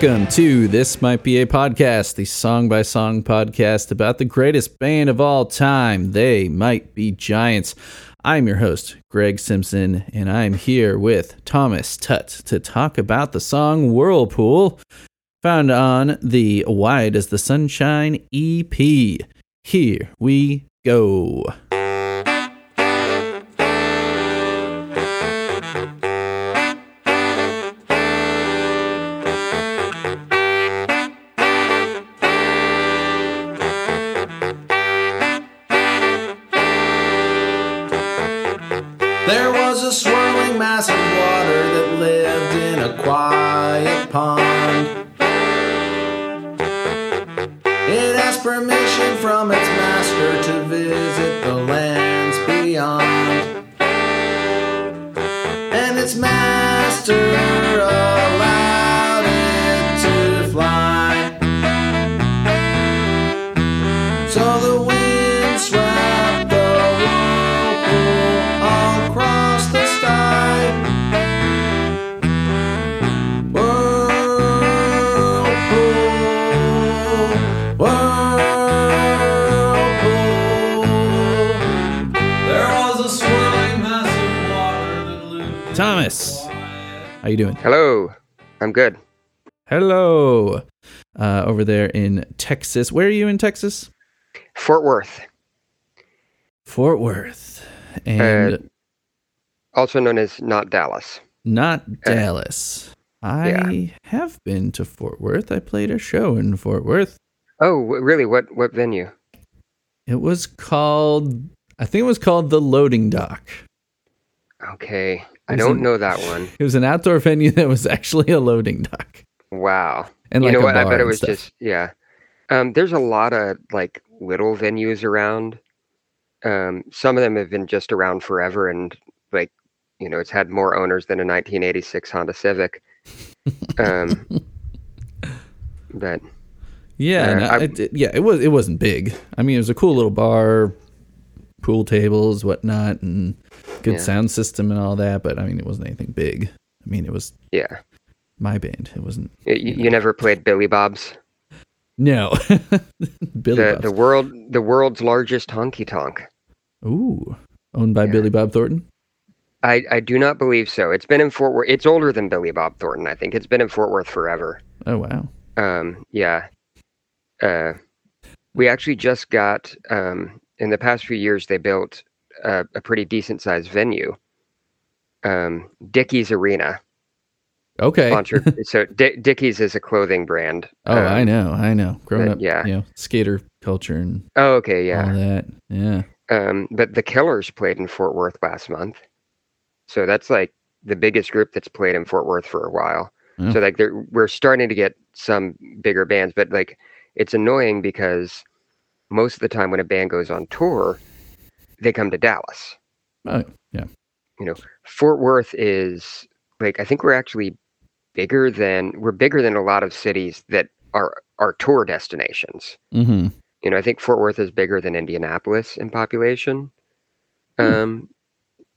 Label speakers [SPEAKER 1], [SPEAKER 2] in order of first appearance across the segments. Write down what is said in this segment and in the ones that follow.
[SPEAKER 1] Welcome to This Might Be a Podcast, the song by song podcast about the greatest band of all time. They might be giants. I'm your host, Greg Simpson, and I'm here with Thomas Tutt to talk about the song Whirlpool, found on the Why Does the Sunshine EP. Here we go.
[SPEAKER 2] There in
[SPEAKER 1] Texas. Where are you in Texas?
[SPEAKER 3] Fort Worth,
[SPEAKER 1] Fort Worth. And
[SPEAKER 3] Uh, also known as not Dallas.
[SPEAKER 1] not Dallas. I
[SPEAKER 3] yeah.
[SPEAKER 1] have been to Fort Worth. I played a show in Fort Worth.
[SPEAKER 3] Oh, really? What what venue?
[SPEAKER 1] It was called, I think it was called the Loading Dock.
[SPEAKER 3] Okay. I don't
[SPEAKER 1] it-
[SPEAKER 3] know that one.
[SPEAKER 1] It was an outdoor venue that was actually a loading dock.
[SPEAKER 3] Wow.
[SPEAKER 1] And
[SPEAKER 3] you
[SPEAKER 1] like
[SPEAKER 3] know what? I bet it was
[SPEAKER 1] stuff.
[SPEAKER 3] just yeah. Um, there's a lot of like little venues around. Um, some of them have been just around forever, and like you know, it's had more owners than a 1986 Honda Civic. Um, but
[SPEAKER 1] Yeah,
[SPEAKER 3] Uh,
[SPEAKER 1] no,
[SPEAKER 3] I-
[SPEAKER 1] it, it- yeah, it was. It wasn't big. I mean, it was a cool little bar, pool tables, whatnot, and good
[SPEAKER 3] Yeah.
[SPEAKER 1] sound system and all that. But I mean, it wasn't anything big. I mean, it was
[SPEAKER 3] yeah,
[SPEAKER 1] my band. It wasn't.
[SPEAKER 3] Y- you, you never played Billy Bob's,
[SPEAKER 1] No, Billy
[SPEAKER 3] the
[SPEAKER 1] Bob.
[SPEAKER 3] the world the world's largest honky tonk.
[SPEAKER 1] Ooh, owned by
[SPEAKER 3] Yeah.
[SPEAKER 1] Billy Bob Thornton.
[SPEAKER 3] I, I do not believe so. It's been in Fort Worth. It's older than Billy Bob Thornton. I think it's been in Fort Worth forever.
[SPEAKER 1] Oh wow.
[SPEAKER 3] Um, yeah. Uh, we actually just got um, in the past few years they built a, a pretty decent sized venue. Um, Dickies Arena
[SPEAKER 1] Okay.
[SPEAKER 3] sponsored. so Di- Dickies is a clothing brand.
[SPEAKER 1] Oh,
[SPEAKER 3] Um,
[SPEAKER 1] I know, I know. Growing
[SPEAKER 3] but
[SPEAKER 1] up,
[SPEAKER 3] yeah.
[SPEAKER 1] you know, skater culture and
[SPEAKER 3] Oh, okay, yeah, all
[SPEAKER 1] that. Yeah.
[SPEAKER 3] Um, but the Killers played in Fort Worth last month, so that's like the biggest group that's played in Fort Worth for a while.
[SPEAKER 1] Yeah.
[SPEAKER 3] So like they're, we're starting to get some bigger bands, but like it's annoying because most of the time when a band goes on tour, they come to Dallas.
[SPEAKER 1] Oh, yeah.
[SPEAKER 3] You know, Fort Worth is like I think we're actually bigger than we're bigger than a lot of cities that are are tour destinations.
[SPEAKER 1] Mm-hmm.
[SPEAKER 3] You know, I think Fort Worth is bigger than Indianapolis in population.
[SPEAKER 1] Hmm.
[SPEAKER 3] Um,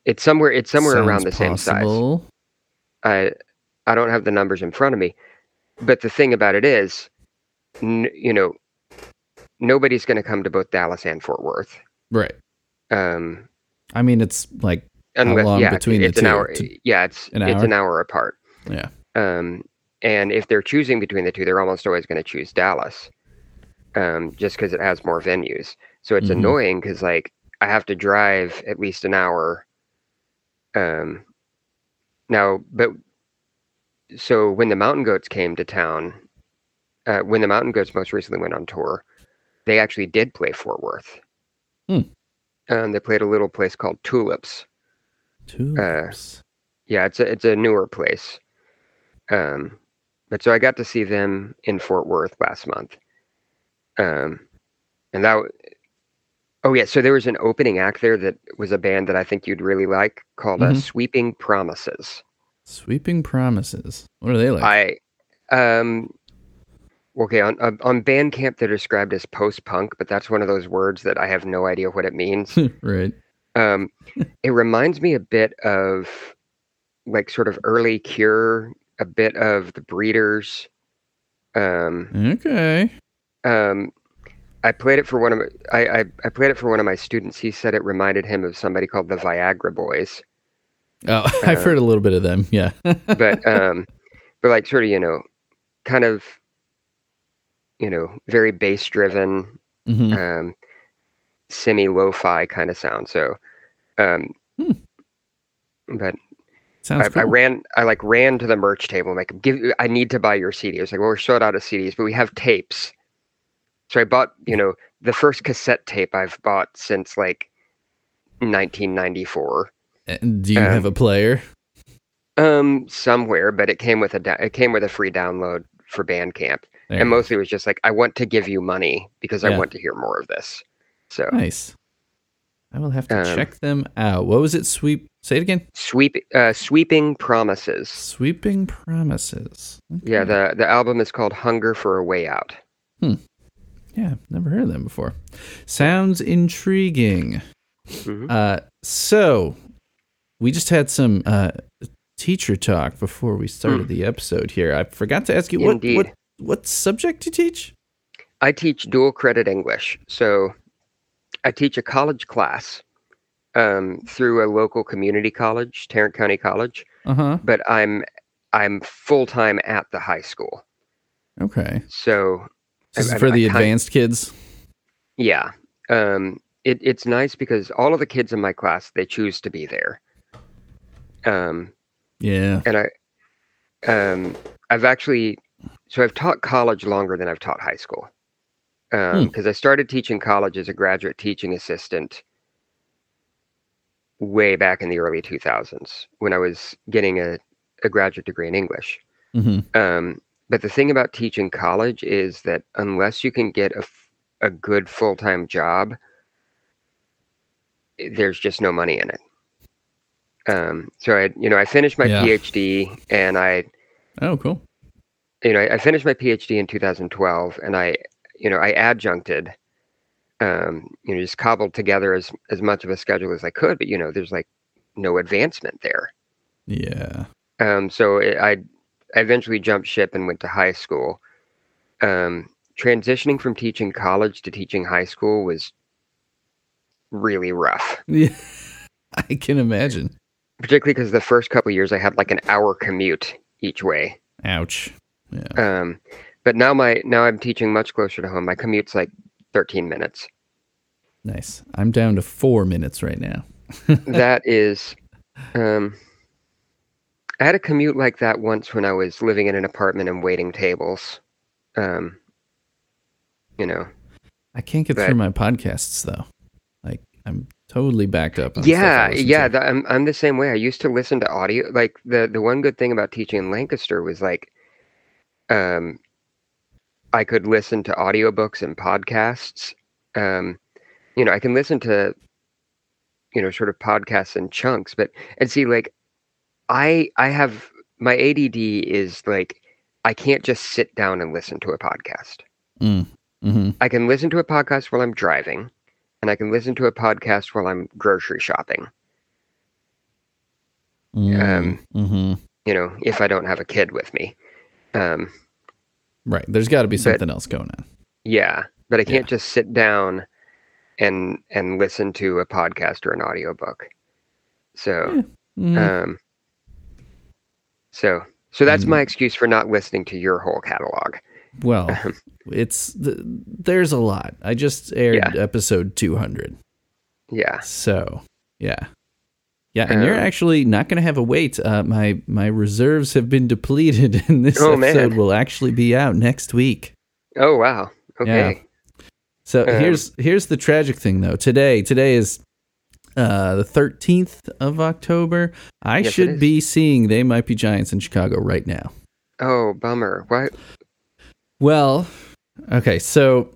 [SPEAKER 3] it's somewhere it's somewhere around the same size. I I don't have the numbers in front of me, but the thing about it is, n- you know, nobody's going to come to both Dallas and Fort Worth.
[SPEAKER 1] Right.
[SPEAKER 3] Um,
[SPEAKER 1] I mean, it's like
[SPEAKER 3] unless
[SPEAKER 1] long
[SPEAKER 3] yeah,
[SPEAKER 1] between the
[SPEAKER 3] it's an
[SPEAKER 1] two?
[SPEAKER 3] hour. Yeah, it's
[SPEAKER 1] an
[SPEAKER 3] it's
[SPEAKER 1] hour?
[SPEAKER 3] an hour apart.
[SPEAKER 1] yeah.
[SPEAKER 3] Um, and if they're choosing between the two, they're almost always going to choose Dallas, um, just because it has more venues. So it's
[SPEAKER 1] Mhm.
[SPEAKER 3] annoying because like I have to drive at least an hour. Um, now, but so when the Mountain Goats came to town, uh, when the Mountain Goats most recently went on tour, they actually did play Fort Worth.
[SPEAKER 1] Hmm.
[SPEAKER 3] Um, they played a little place called Tulips.
[SPEAKER 1] Tulips.
[SPEAKER 3] Yeah, it's a it's a newer place. Um, but so I got to see them in Fort Worth last month. Um, and that. Oh yeah, so there was an opening act there that was a band that I think you'd really like called uh,
[SPEAKER 1] Mhm.
[SPEAKER 3] Sweeping Promises.
[SPEAKER 1] Sweeping promises. What are they like?
[SPEAKER 3] I um okay on on- on Bandcamp they're described as post punk, but that's one of those words that I have no idea what it means.
[SPEAKER 1] right.
[SPEAKER 3] um, it reminds me a bit of like sort of early Cure, a bit of the Breeders. Um,
[SPEAKER 1] Okay.
[SPEAKER 3] um, I played it for one of my, I, I I played it for one of my students. He said it reminded him of somebody called the Viagra Boys,
[SPEAKER 1] Oh, I've
[SPEAKER 3] Uh,
[SPEAKER 1] heard a little bit of them. Yeah.
[SPEAKER 3] but um, but like sort of you know, kind of you know very bass driven,
[SPEAKER 1] hmm
[SPEAKER 3] um, semi lo-fi kind of sound. So, um,
[SPEAKER 1] Hmm.
[SPEAKER 3] but
[SPEAKER 1] Sounds
[SPEAKER 3] I,
[SPEAKER 1] cool.
[SPEAKER 3] I ran, I like ran to the merch table. I'm like, give, I need to buy your CD. I was like, well, we're sold out of CDs, but we have tapes. So I bought, you know, the first cassette tape I've bought since like 1994.
[SPEAKER 1] And Do you
[SPEAKER 3] um,
[SPEAKER 1] have a player?
[SPEAKER 3] Um, somewhere, but it came with a, it came with a free download for Bandcamp,
[SPEAKER 1] There.
[SPEAKER 3] and mostly it was just like, I want to give you money because I want to hear more of this. So
[SPEAKER 1] Nice. I will have to
[SPEAKER 3] Um,
[SPEAKER 1] check them out. What was it? Sweep. Say it again.
[SPEAKER 3] sweep, uh, sweeping promises.
[SPEAKER 1] Sweeping promises.
[SPEAKER 3] Yeah, the the album is called Hunger for a Way Out. Hmm.
[SPEAKER 1] Yeah, never heard of them before. Sounds intriguing.
[SPEAKER 3] Mhm.
[SPEAKER 1] Uh, so we just had some uh, teacher talk before we started the episode here. I forgot to ask you what what what subject you teach.
[SPEAKER 3] I teach dual credit English. So I teach a college class um, through a local community college, Tarrant County College,
[SPEAKER 1] Uh huh.
[SPEAKER 3] but I'm I'm full time at the high school.
[SPEAKER 1] Okay.
[SPEAKER 3] So
[SPEAKER 1] This is
[SPEAKER 3] I-
[SPEAKER 1] for
[SPEAKER 3] I
[SPEAKER 1] the
[SPEAKER 3] kind-
[SPEAKER 1] advanced kids.
[SPEAKER 3] yeah, um, it, it's nice because all of the kids in my class they choose to be there. Um,
[SPEAKER 1] Yeah.
[SPEAKER 3] and I um I've actually so I've taught college longer than I've taught high school. Um
[SPEAKER 1] Hmm.
[SPEAKER 3] because I started teaching college as a graduate teaching assistant way back in the early 2000s when I was getting a, a graduate degree in English.
[SPEAKER 1] hmm
[SPEAKER 3] Um but the thing about teaching college is that unless you can get a, a good full-time job there's just no money in it. Um so I you know I finished my
[SPEAKER 1] Yeah.
[SPEAKER 3] PhD and I
[SPEAKER 1] Oh, cool.
[SPEAKER 3] you know, I, I finished my PhD in 2012, and I, you know, I adjuncted, um, you know, just cobbled together as as much of a schedule as I could. But you know, there's like no advancement there.
[SPEAKER 1] Yeah.
[SPEAKER 3] Um, so it, I, I eventually jumped ship and went to high school. Um, transitioning from teaching college to teaching high school was really rough,
[SPEAKER 1] Yeah. I can imagine.
[SPEAKER 3] particularly because the first couple years I had like an hour commute each way.
[SPEAKER 1] Ouch. Yeah.
[SPEAKER 3] Um, but now my now I'm teaching much closer to home. My commute's like 13 minutes.
[SPEAKER 1] Nice. I'm down to four minutes right now.
[SPEAKER 3] that is um I had a commute like that once when I was living in an apartment and waiting tables. Um you know.
[SPEAKER 1] I can't get
[SPEAKER 3] But-
[SPEAKER 1] through my podcasts though. Like I'm totally backed up. On
[SPEAKER 3] yeah,
[SPEAKER 1] stuff I listen
[SPEAKER 3] yeah, that, I'm I'm the same way. I used to listen to audio like the the one good thing about teaching in Lancaster was like um I could listen to audiobooks and podcasts. Um you know, I can listen to you know, sort of podcasts in chunks, but and see like I I have my ADD is like I can't just sit down and listen to a podcast.
[SPEAKER 1] Mm. hmm
[SPEAKER 3] I can listen to a podcast while I'm driving, and I can listen to a podcast while I'm grocery shopping. Um,
[SPEAKER 1] hmm
[SPEAKER 3] You know, if I don't have a kid with me. Um,
[SPEAKER 1] Right. There's got to be
[SPEAKER 3] But-
[SPEAKER 1] something else going on.
[SPEAKER 3] yeah, but I can't
[SPEAKER 1] Yeah.
[SPEAKER 3] just sit down and and listen to a podcast or an audiobook. So,
[SPEAKER 1] Mm.
[SPEAKER 3] um, so so that's
[SPEAKER 1] Mm.
[SPEAKER 3] my excuse for not listening to your whole catalog.
[SPEAKER 1] well, it's th- there's a lot. I just aired
[SPEAKER 3] Yeah.
[SPEAKER 1] episode 200.
[SPEAKER 3] Yeah.
[SPEAKER 1] So, yeah. Yeah, and you're
[SPEAKER 3] Um,
[SPEAKER 1] actually not going to have a wait. Uh, my my reserves have been depleted, and this
[SPEAKER 3] Oh,
[SPEAKER 1] episode
[SPEAKER 3] man.
[SPEAKER 1] will actually be out next week.
[SPEAKER 3] Oh wow. Okay.
[SPEAKER 1] So
[SPEAKER 3] Um,
[SPEAKER 1] here's here's the tragic thing though. Today today is uh the 13th of October. I
[SPEAKER 3] Yes,
[SPEAKER 1] should be seeing They Might Be Giants in Chicago right now.
[SPEAKER 3] Oh bummer. What?
[SPEAKER 1] Well, okay, so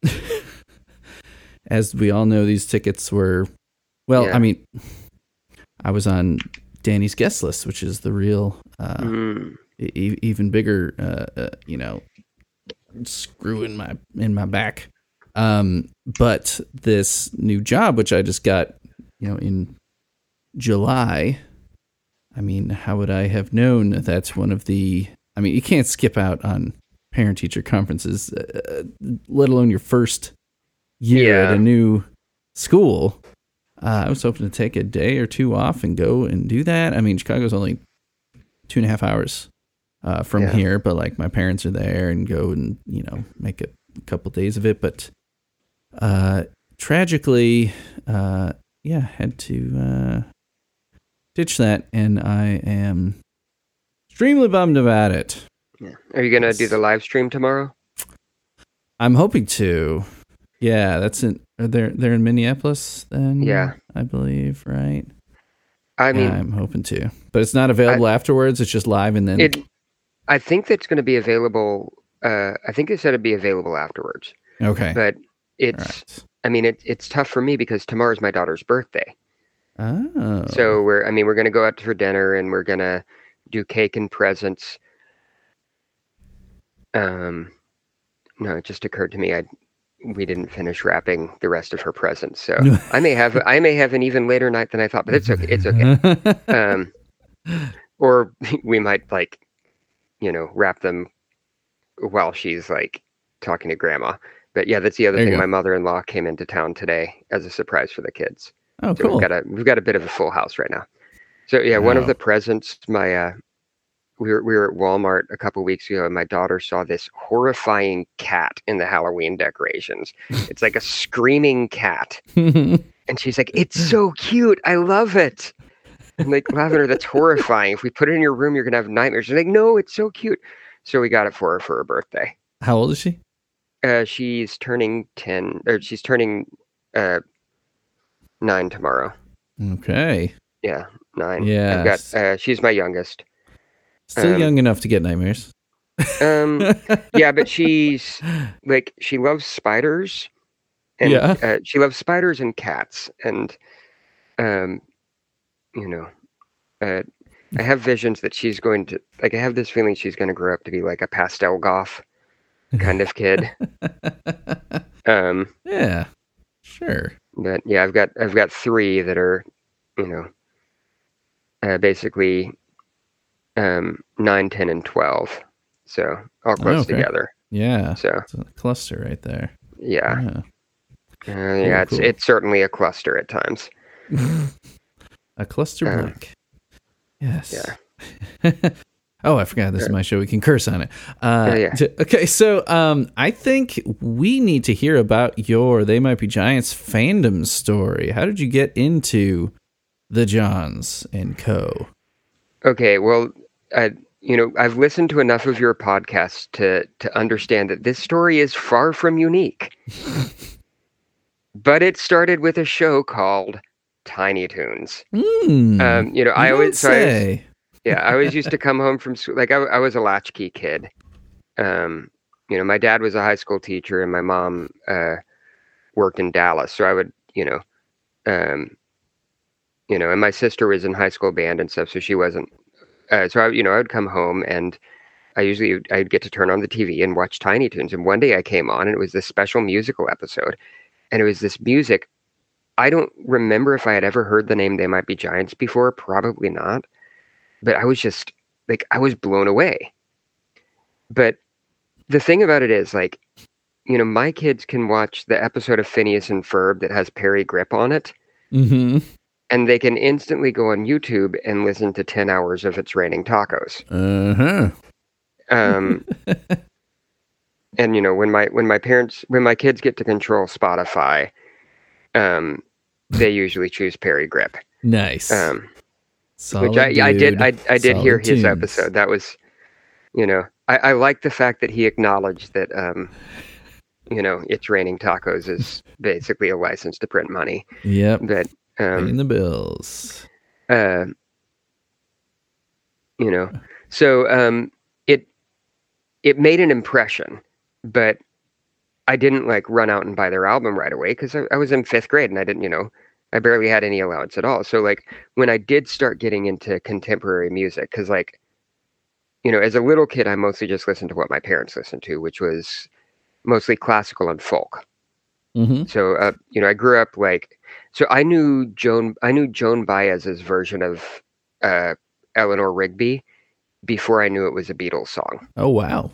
[SPEAKER 1] as we all know these tickets were well,
[SPEAKER 3] Yeah.
[SPEAKER 1] I mean I was on Danny's guest list, which is the real uh
[SPEAKER 3] Mm,
[SPEAKER 1] e- even bigger uh, uh you know screw in my in my back. Um but this new job which i just got you know in july i mean how would i have known that that's one of the i mean you can't skip out on parent teacher conferences uh, let alone your first year at a new school uh, i was hoping to take a day or two off and go and do that i mean chicago's only two and a half hours uh, from
[SPEAKER 3] Yeah.
[SPEAKER 1] here, but like my parents are there and go and you know make a couple days of it. But uh, tragically, uh, yeah, had to uh, ditch that, and I am extremely bummed about it.
[SPEAKER 3] yeah. Are you gonna do the live stream tomorrow?
[SPEAKER 1] I'm hoping to. Yeah, that's in. They're they they're in Minneapolis then?
[SPEAKER 3] Yeah.
[SPEAKER 1] I believe right.
[SPEAKER 3] I mean,
[SPEAKER 1] yeah, I'm hoping to, but it's not available afterwards. It's just live, and then
[SPEAKER 3] it. I think that's going to be available. Uh, I think they said it'd be available afterwards,
[SPEAKER 1] okay.
[SPEAKER 3] but it's.
[SPEAKER 1] right.
[SPEAKER 3] I mean, it, it's tough for me because tomorrow's my daughter's birthday.
[SPEAKER 1] Oh,
[SPEAKER 3] So we're. I mean, we're going to go out for dinner and we're going to do cake and presents. Um, no, it just occurred to me I we didn't finish wrapping the rest of her presents, so I may have I may have an even later night than I thought, but it's okay. It's okay. um, or we might like, you know, wrap them while she's like talking to grandma. But yeah, that's the other
[SPEAKER 1] There
[SPEAKER 3] thing. My mother-in-law came into town today as a surprise for the kids.
[SPEAKER 1] oh,
[SPEAKER 3] So
[SPEAKER 1] cool.
[SPEAKER 3] we've got a we've got a bit of a full house right now. So yeah, one of the presents my uh we were we were at Walmart a couple weeks ago and my daughter saw this horrifying cat in the Halloween decorations. It's like a screaming cat. And she's like, It's so cute. I love it. I'm like, Lavender, that's horrifying. If we put it in your room, you're gonna have nightmares. She's like, No, it's so cute. So we got it for her for her birthday.
[SPEAKER 1] How old is she?
[SPEAKER 3] Uh, she's turning ten or she's turning uh nine tomorrow.
[SPEAKER 1] Okay.
[SPEAKER 3] Yeah, nine. I've got uh she's my youngest.
[SPEAKER 1] Still
[SPEAKER 3] Um,
[SPEAKER 1] young enough to get nightmares.
[SPEAKER 3] Um yeah, but she's like she loves spiders and
[SPEAKER 1] Yeah.
[SPEAKER 3] uh, she loves spiders and cats and um you know uh I have visions that she's going to like I have this feeling she's going to grow up to be like a pastel goth kind of kid. Um
[SPEAKER 1] yeah. Sure.
[SPEAKER 3] but yeah, I've got I've got 3 that are you know uh basically um 9, 10 and 12. So all close
[SPEAKER 1] okay.
[SPEAKER 3] together.
[SPEAKER 1] Yeah.
[SPEAKER 3] So
[SPEAKER 1] It's a cluster right there.
[SPEAKER 3] yeah.
[SPEAKER 1] Yeah.
[SPEAKER 3] Uh, yeah, it's
[SPEAKER 1] cool.
[SPEAKER 3] it's certainly a cluster at times.
[SPEAKER 1] a cluster
[SPEAKER 3] Uh,
[SPEAKER 1] blank. Yes. oh, I forgot this is my show. We can curse on it. Uh,
[SPEAKER 3] Oh, yeah.
[SPEAKER 1] t- okay, so um, I think we need to hear about your They Might Be Giants fandom story. How did you get into the Johns and Co?
[SPEAKER 3] Okay, well, I, you know, I've listened to enough of your podcasts to to understand that this story is far from unique. but it started with a show called Tiny Toons.
[SPEAKER 1] Hmm.
[SPEAKER 3] Um, you know, I always so I always- yeah, I always used to come home from school. Like I, I was a latchkey kid. Um, you know, my dad was a high school teacher, and my mom uh, worked in Dallas. So I would, you know, um, you know, and my sister was in high school band and stuff, so she wasn't. Uh, so I, you know, I would come home and I usually I'd get to turn on the TV and watch Tiny Toons. And one day I came on, and it was this special musical episode, and it was this music. I don't remember if I had ever heard the name They Might Be Giants before. Probably not but I was just like I was blown away. But the thing about it is like you know my kids can watch the episode of Phineas and Ferb that has Parry Gripp on it
[SPEAKER 1] Mm-hmm.
[SPEAKER 3] And they can instantly go on YouTube and listen to 10 hours of It's Raining Tacos.
[SPEAKER 1] Uh-huh.
[SPEAKER 3] Um and you know when my when my parents when my kids get to control Spotify um they usually choose Parry Gripp.
[SPEAKER 1] Nice.
[SPEAKER 3] Um
[SPEAKER 1] Solid
[SPEAKER 3] which I, I did. I, I did hear his
[SPEAKER 1] tunes.
[SPEAKER 3] episode. That was, you know, I, I like the fact that he acknowledged that um, you know, it's raining tacos is basically a license to print money.
[SPEAKER 1] Yep.
[SPEAKER 3] But um,
[SPEAKER 1] Paying the bills.
[SPEAKER 3] uh, you know, so um, it it made an impression, but I didn't like run out and buy their album right away because I, I was in fifth grade and I didn't, you know, I barely had any allowance at all. So like when I did start getting into contemporary music, because like, you know, as a little kid, I mostly just listened to what my parents listened to, which was mostly classical and folk.
[SPEAKER 1] hmm
[SPEAKER 3] So, uh, you know, I grew up like, so I knew Joan, I knew Joan Baez's version of uh, Eleanor Rigby before I knew it was a Beatles song.
[SPEAKER 1] Oh wow.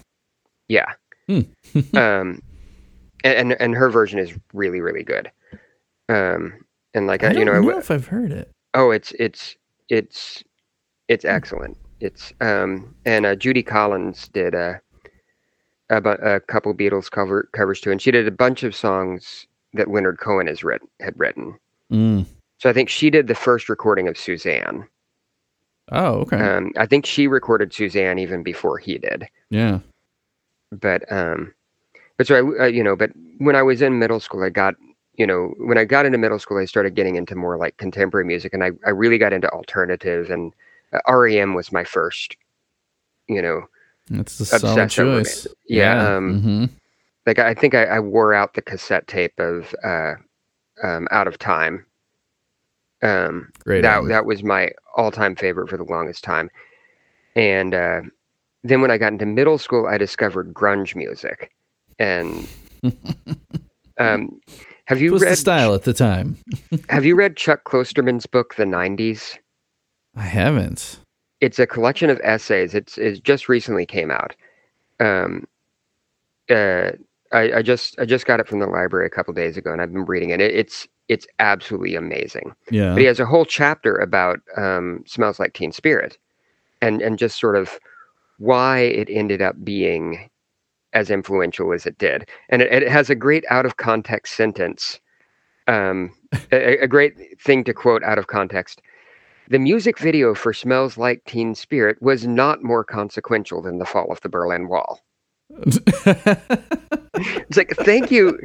[SPEAKER 3] Yeah.
[SPEAKER 1] Hmm.
[SPEAKER 3] um, and, and her version is really really good. Um, and like
[SPEAKER 1] I
[SPEAKER 3] I, you know, I
[SPEAKER 1] know
[SPEAKER 3] w-
[SPEAKER 1] if I've heard it.
[SPEAKER 3] oh, it's it's it's it's excellent. It's um, and uh, Judy Collins did a a, a couple Beatles cover covers too, and she did a bunch of songs that Leonard Cohen has written had written.
[SPEAKER 1] Mm.
[SPEAKER 3] So I think she did the first recording of Suzanne.
[SPEAKER 1] Oh, okay.
[SPEAKER 3] Um, I think she recorded Suzanne even before he did.
[SPEAKER 1] yeah.
[SPEAKER 3] But um, but so I, uh, you know, but when I was in middle school, I got you know when I got into middle school, I started getting into more like contemporary music, and I I really got into alternative, and uh, REM was my first, you know,
[SPEAKER 1] That's a solid
[SPEAKER 3] obsessed over it.
[SPEAKER 1] choice.
[SPEAKER 3] Yeah, um,
[SPEAKER 1] hmm
[SPEAKER 3] like I think I, I wore out the cassette tape of uh, um, Out of Time. Um,
[SPEAKER 1] Great.
[SPEAKER 3] that
[SPEAKER 1] album.
[SPEAKER 3] that was my all-time favorite for the longest time and uh, then when i got into middle school i discovered grunge music and um, have you
[SPEAKER 1] was the
[SPEAKER 3] read
[SPEAKER 1] style at the time.
[SPEAKER 3] have you read chuck klosterman's book the 90s
[SPEAKER 1] I haven't.
[SPEAKER 3] it's a collection of essays it's it just recently came out um, uh, I, I just i just got it from the library a couple days ago and i've been reading it, it it's it's absolutely amazing.
[SPEAKER 1] Yeah.
[SPEAKER 3] but he has a whole chapter about um, smells like teen spirit and and just sort of why it ended up being as influential as it did. And it, it has a great out of context sentence um, a, a great thing to quote out of context. The music video for smells like teen spirit was not more consequential than the fall of the berlin wall it's like thank you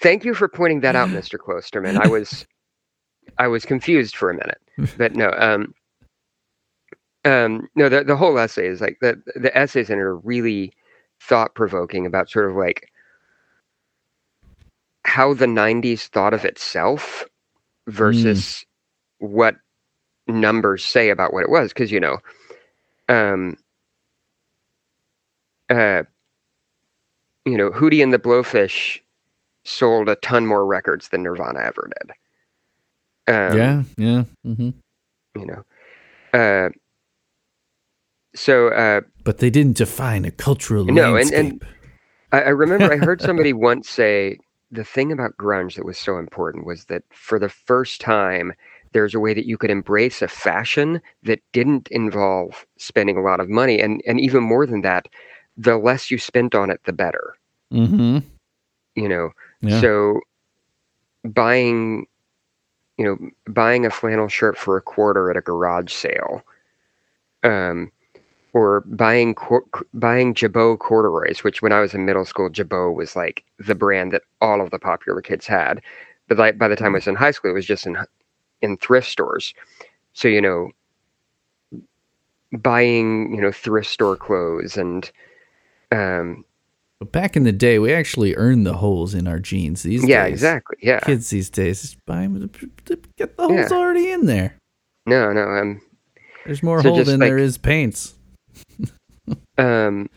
[SPEAKER 3] thank you for pointing that out mr klosterman. I was i was confused for a minute but no um um no the, the whole essay is like the the essays in it are really thought provoking about sort of like how the 90s thought of itself versus what numbers say about what it was because you know um uh you know hootie and the blowfish sold a ton more records than nirvana ever did um,
[SPEAKER 1] yeah. Yeah. hmm
[SPEAKER 3] you know uh so uh
[SPEAKER 1] But they didn't define a cultural
[SPEAKER 3] No, and- and- I, I remember I heard somebody once say the thing about grunge that was so important was that for the first time there's a way that you could embrace a fashion that didn't involve spending a lot of money and and even more than that the less you spent on it the better
[SPEAKER 1] hmm
[SPEAKER 3] you know
[SPEAKER 1] Yeah.
[SPEAKER 3] so buying you know buying a flannel shirt for a quarter at a garage sale um or buying buying Jabot corduroys which when I was in middle school Jabot was like the brand that all of the popular kids had. But like by the time I was in high school it was just in in thrift stores. So you know buying you know thrift store clothes and um
[SPEAKER 1] But back in the day, we actually earned the holes in our jeans. These
[SPEAKER 3] yeah
[SPEAKER 1] days,
[SPEAKER 3] exactly yeah
[SPEAKER 1] Kids these days just buy 'em to get the holes
[SPEAKER 3] Yeah.
[SPEAKER 1] already in there.
[SPEAKER 3] no no um
[SPEAKER 1] There's more
[SPEAKER 3] So
[SPEAKER 1] hole than
[SPEAKER 3] like-
[SPEAKER 1] there is paints.
[SPEAKER 3] um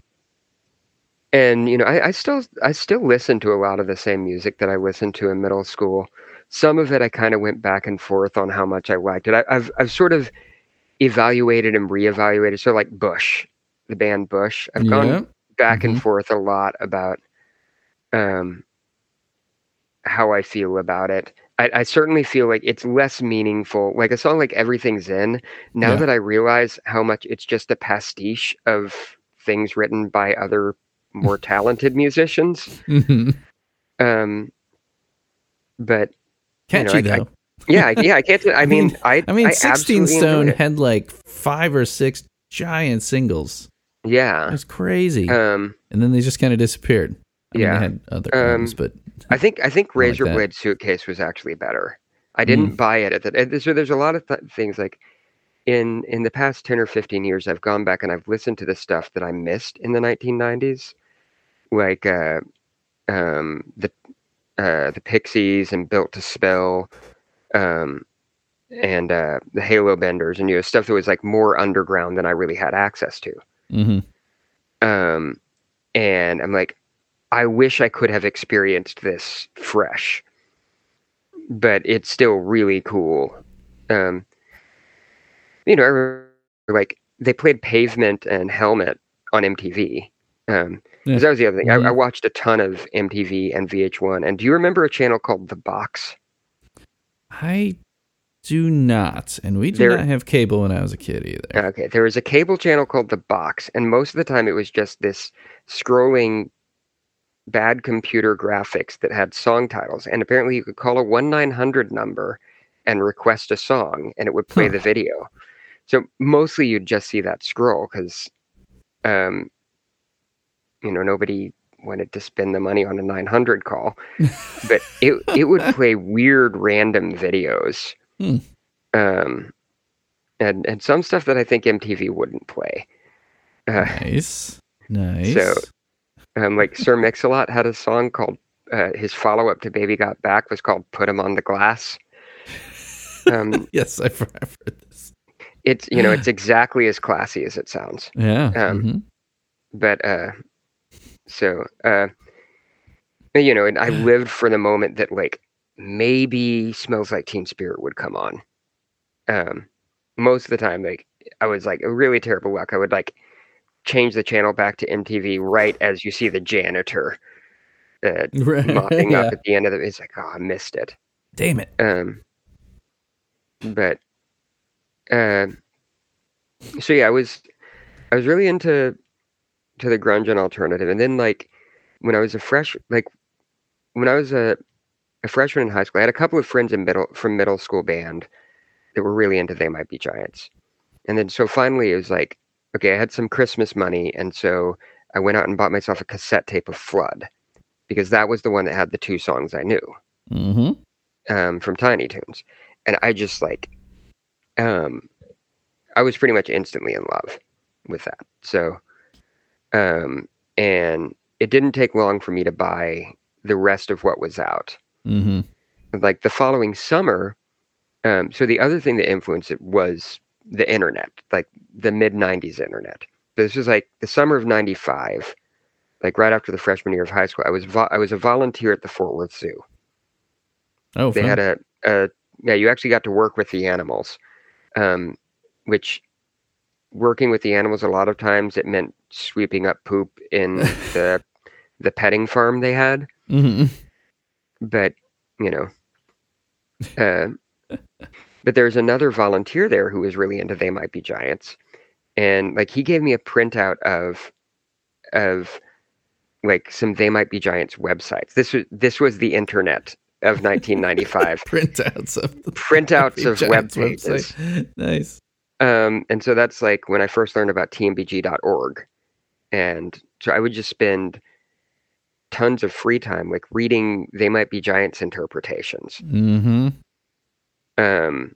[SPEAKER 3] and you know I, I still i still listen to a lot of the same music that i listened to in middle school some of it i kind of went back and forth on how much i liked it I, i've i've sort of evaluated and reevaluated so like bush the band bush i've
[SPEAKER 1] yeah.
[SPEAKER 3] gone back and
[SPEAKER 1] Mhm.
[SPEAKER 3] forth a lot about um how i feel about it I, I certainly feel like it's less meaningful like a song like Everything Zen now
[SPEAKER 1] Yeah.
[SPEAKER 3] that i realize how much it's just a pastiche of things written by other more talented musicians
[SPEAKER 1] Mhm.
[SPEAKER 3] um but You know, I-
[SPEAKER 1] though.
[SPEAKER 3] yeah I- yeah i can't i mean i
[SPEAKER 1] I mean, 16 Stone had like five or six giant singles. It
[SPEAKER 3] yeah
[SPEAKER 1] was crazy.
[SPEAKER 3] um
[SPEAKER 1] and then they just kind of disappeared. I mean,
[SPEAKER 3] Yeah.
[SPEAKER 1] they had other
[SPEAKER 3] Um,
[SPEAKER 1] ones, but
[SPEAKER 3] I think I think
[SPEAKER 1] like
[SPEAKER 3] Razor
[SPEAKER 1] that.
[SPEAKER 3] Blade Suitcase was actually better. I didn't buy it at the. and So there's a lot of th- things like in in the past ten or fifteen years, I've gone back and I've listened to the stuff that I missed in the 1990s, like uh, um, the uh, the Pixies and Built to Spill, um, and uh, the Halo Benders, and you know stuff that was like more underground than I really had access to.
[SPEAKER 1] Mhm.
[SPEAKER 3] Um, and I'm like, I wish I could have experienced this fresh, but it's still really cool. Um, you know, I remember, like they played Pavement and Helmet on MTV. Um,
[SPEAKER 1] Yeah.
[SPEAKER 3] that was the other thing. I, I
[SPEAKER 1] Mhm.
[SPEAKER 3] watched a ton of MTV and VH1. And do you remember a channel called The Box?
[SPEAKER 1] I do not, and we did
[SPEAKER 3] there,
[SPEAKER 1] not have cable when I was a kid either.
[SPEAKER 3] Okay, there was a cable channel called The Box, and most of the time it was just this scrolling bad computer graphics that had song titles. And apparently you could call a 1 900 number and request a song, and it would play
[SPEAKER 1] Huh.
[SPEAKER 3] the video. So mostly you'd just see that scroll because, um, you know, nobody wanted to spend the money on a 900 call. but it, it would play weird random videos.
[SPEAKER 1] Hmm.
[SPEAKER 3] Um, and, and some stuff that I think MTV wouldn't play. Uh,
[SPEAKER 1] Nice, nice.
[SPEAKER 3] So- um, like Sir Mix-a-Lot had a song called uh, his follow-up to "Baby Got Back" was called "Put Him on the Glass." Um,
[SPEAKER 1] yes, I've, I've heard this.
[SPEAKER 3] it's you know it's exactly as classy as it sounds,
[SPEAKER 1] Yeah.
[SPEAKER 3] Um,
[SPEAKER 1] mhm.
[SPEAKER 3] but uh, so uh, you know, and I lived for the moment that like maybe "Smells Like Teen Spirit" would come on. Um, most of the time, like I was like a really terrible luck. I would like change the channel back to MTV right as you see the janitor uh,
[SPEAKER 1] Right,
[SPEAKER 3] mopping
[SPEAKER 1] yeah.
[SPEAKER 3] up at the end of it. It's like, oh, I missed it.
[SPEAKER 1] Damn it.
[SPEAKER 3] Um, but, uh, so yeah, I was, I was really into, to the grunge and alternative, and then like, when I was a fresh, like, when I was a, a freshman in high school, I had a couple of friends in middle from middle school band that were really into They Might Be Giants, and then so finally it was like, okay, I had some Christmas money, and so I went out and bought myself a cassette tape of Flood, because that was the one that had the two songs I knew
[SPEAKER 1] Mm-hmm.
[SPEAKER 3] um, from Tiny Toons, and I just like, um, I was pretty much instantly in love with that. So, um, and it didn't take long for me to buy the rest of what was out.
[SPEAKER 1] Mm-hmm.
[SPEAKER 3] Like the following summer, um, so the other thing that influenced it was the internet, like the mid '90s internet. This was like the summer of '95, like right after the freshman year of high school. I was vo- I was a volunteer at the Fort Worth Zoo.
[SPEAKER 1] Oh,
[SPEAKER 3] they
[SPEAKER 1] fun.
[SPEAKER 3] had a, a yeah you actually got to work with the animals um which working with the animals a lot of times it meant sweeping up poop in the the petting farm they had
[SPEAKER 1] Mhm.
[SPEAKER 3] But you know uh, but there's another volunteer there who was really into they might be giants and like he gave me a printout of of like some they might be giants websites this was this was the internet of 1995
[SPEAKER 1] printouts of
[SPEAKER 3] printouts of web
[SPEAKER 1] Giants
[SPEAKER 3] pages.
[SPEAKER 1] website. Nice.
[SPEAKER 3] Um, and so that's like when I first learned about tmbg.org. And so I would just spend tons of free time like reading They Might Be Giants interpretations.
[SPEAKER 1] Mm-hmm.
[SPEAKER 3] Um,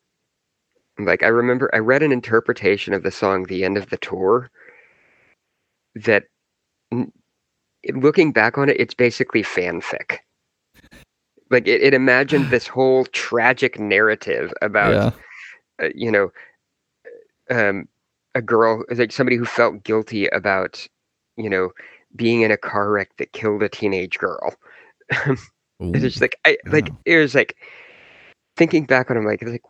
[SPEAKER 3] like I remember I read an interpretation of the song The End of the Tour that looking back on it, it's basically fanfic. Like it, it imagined this whole tragic narrative about
[SPEAKER 1] Yeah.
[SPEAKER 3] uh, you know, um, a girl, like somebody who felt guilty about, you know, being in a car wreck that killed a teenage girl. It's just like I like it was like thinking back on, it, I'm like, like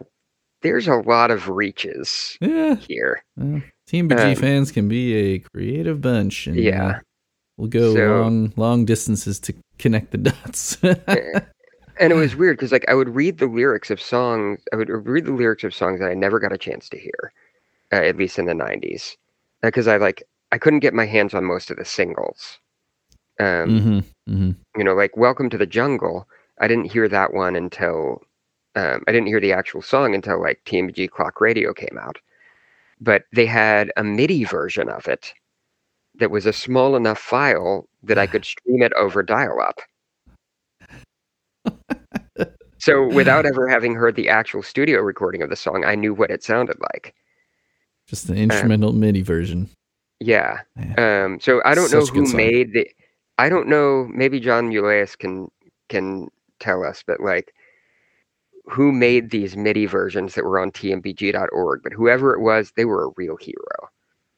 [SPEAKER 3] there's a lot of reaches
[SPEAKER 1] yeah.
[SPEAKER 3] here.
[SPEAKER 1] Well, TMBG
[SPEAKER 3] Um,
[SPEAKER 1] fans can be a creative bunch. And,
[SPEAKER 3] Yeah.
[SPEAKER 1] uh, we'll go
[SPEAKER 3] So-
[SPEAKER 1] long, long distances to connect the dots.
[SPEAKER 3] And it was weird because like I would read the lyrics of songs, I would read the lyrics of songs that I never got a chance to hear, uh, at least in the '90s, because I like I couldn't get my hands on most of the singles. Um,
[SPEAKER 1] mm-hmm. Mm-hmm.
[SPEAKER 3] you know, like Welcome to the Jungle. I didn't hear that one until um, I didn't hear the actual song until like TMBG Clock Radio came out. But they had a MIDI version of it that was a small enough file that I could stream it over dial-up. so without ever having heard the actual studio recording of the song, I knew what it sounded like.
[SPEAKER 1] Just an instrumental MIDI version.
[SPEAKER 3] Yeah. Um, so I don't know
[SPEAKER 1] Such good
[SPEAKER 3] who made the. I don't know. Maybe John Muleus can can tell us, but like, who made these MIDI versions that were on tmbg.org? But whoever it was, they were a real hero.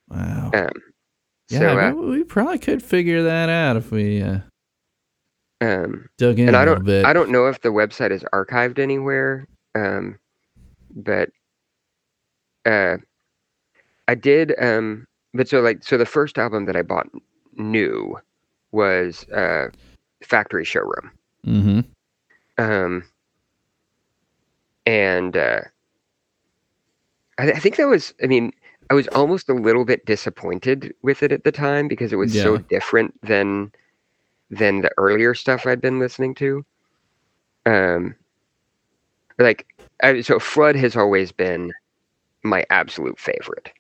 [SPEAKER 1] wow.
[SPEAKER 3] Um,
[SPEAKER 1] Yeah,
[SPEAKER 3] so, uh,
[SPEAKER 1] we, probably could figure that out if we uh,
[SPEAKER 3] um,
[SPEAKER 1] dug in
[SPEAKER 3] and
[SPEAKER 1] a
[SPEAKER 3] I don't,
[SPEAKER 1] bit.
[SPEAKER 3] I don't know if the website is archived anywhere. Um, but uh, I did. Um, but so like, so the first album that I bought new was uh, Factory Showroom.
[SPEAKER 1] hmm
[SPEAKER 3] um and uh I, I think that was i mean i was almost a little bit disappointed with it at the time because it was so different than than the earlier stuff i'd been listening to. Um like I, so flood has always been my absolute favorite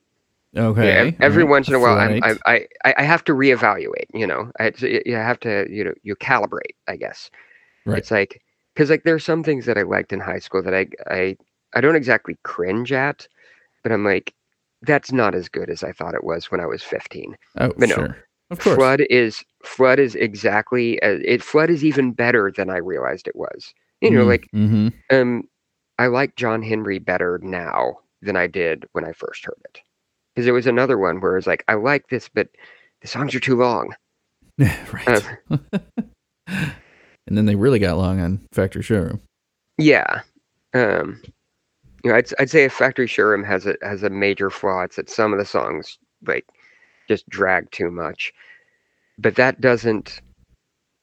[SPEAKER 1] Okay.
[SPEAKER 3] yeah, every
[SPEAKER 1] alright,
[SPEAKER 3] once in a while, I'm, I, I I have to reevaluate. You know, I you have to you know you calibrate. I guess.
[SPEAKER 1] Right.
[SPEAKER 3] It's like because like there are some things that I liked in high school that I I I don't exactly cringe at, but I'm like that's not as good as I thought it was when I was 15.
[SPEAKER 1] oh,
[SPEAKER 3] but no.
[SPEAKER 1] sure. Of course.
[SPEAKER 3] Flood is flood is exactly as, it. Flood is even better than I realized it was. You know, like
[SPEAKER 1] hmm
[SPEAKER 3] um, I like John Henry better now than I did when I first heard it. Because there was another one where it's like, I like this, but the songs are too long.
[SPEAKER 1] right. and then they really got long on Factory Showroom.
[SPEAKER 3] Yeah. Um, you know, I'd, I'd say if Factory Showroom has a has a major flaw, it's that some of the songs like just drag too much. But that doesn't.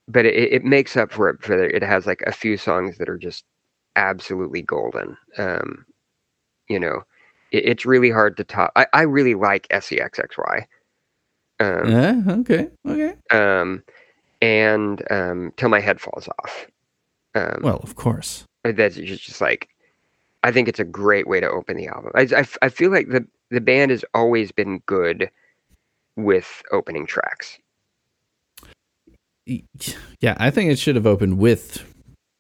[SPEAKER 3] But it, it makes up for it. For the, it has like a few songs that are just absolutely golden. Um, you know, it, it's really hard to top. I, I really like E SEXXY. Um,
[SPEAKER 1] Yeah. Okay. Okay.
[SPEAKER 3] um, and um, till my head falls off. Um,
[SPEAKER 1] Well, of course.
[SPEAKER 3] that's just, like I think it's a great way to open the album. I, I, I feel like the the band has always been good with opening tracks.
[SPEAKER 1] Yeah, I think it should have opened with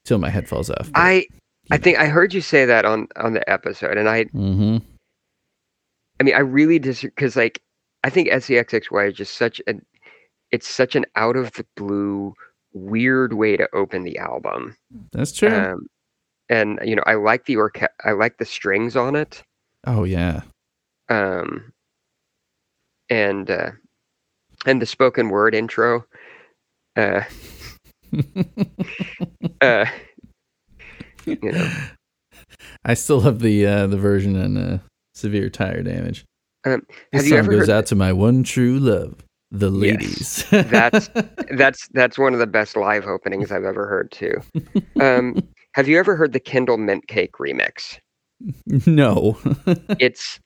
[SPEAKER 1] "Till My Head Falls Off."
[SPEAKER 3] I I think I heard you say that on on the episode, and I
[SPEAKER 1] hmm
[SPEAKER 3] I mean I really disagree because like I think SEXXY is just such an it's such an out of the blue weird way to open the album.
[SPEAKER 1] That's true.
[SPEAKER 3] Um, and you know I like the orca- I like the strings on it.
[SPEAKER 1] oh yeah.
[SPEAKER 3] um, and uh, and the spoken word intro. Uh, uh, you know,
[SPEAKER 1] I still love the uh, the version on uh, severe tire damage.
[SPEAKER 3] Um,
[SPEAKER 1] this
[SPEAKER 3] you
[SPEAKER 1] song
[SPEAKER 3] ever
[SPEAKER 1] goes
[SPEAKER 3] heard-
[SPEAKER 1] out to my one true love, the
[SPEAKER 3] Yes.
[SPEAKER 1] ladies.
[SPEAKER 3] That's- that's that's one of the best live openings I've ever heard too. Um, have you ever heard the Kendal Mint Cake remix?
[SPEAKER 1] no.
[SPEAKER 3] It's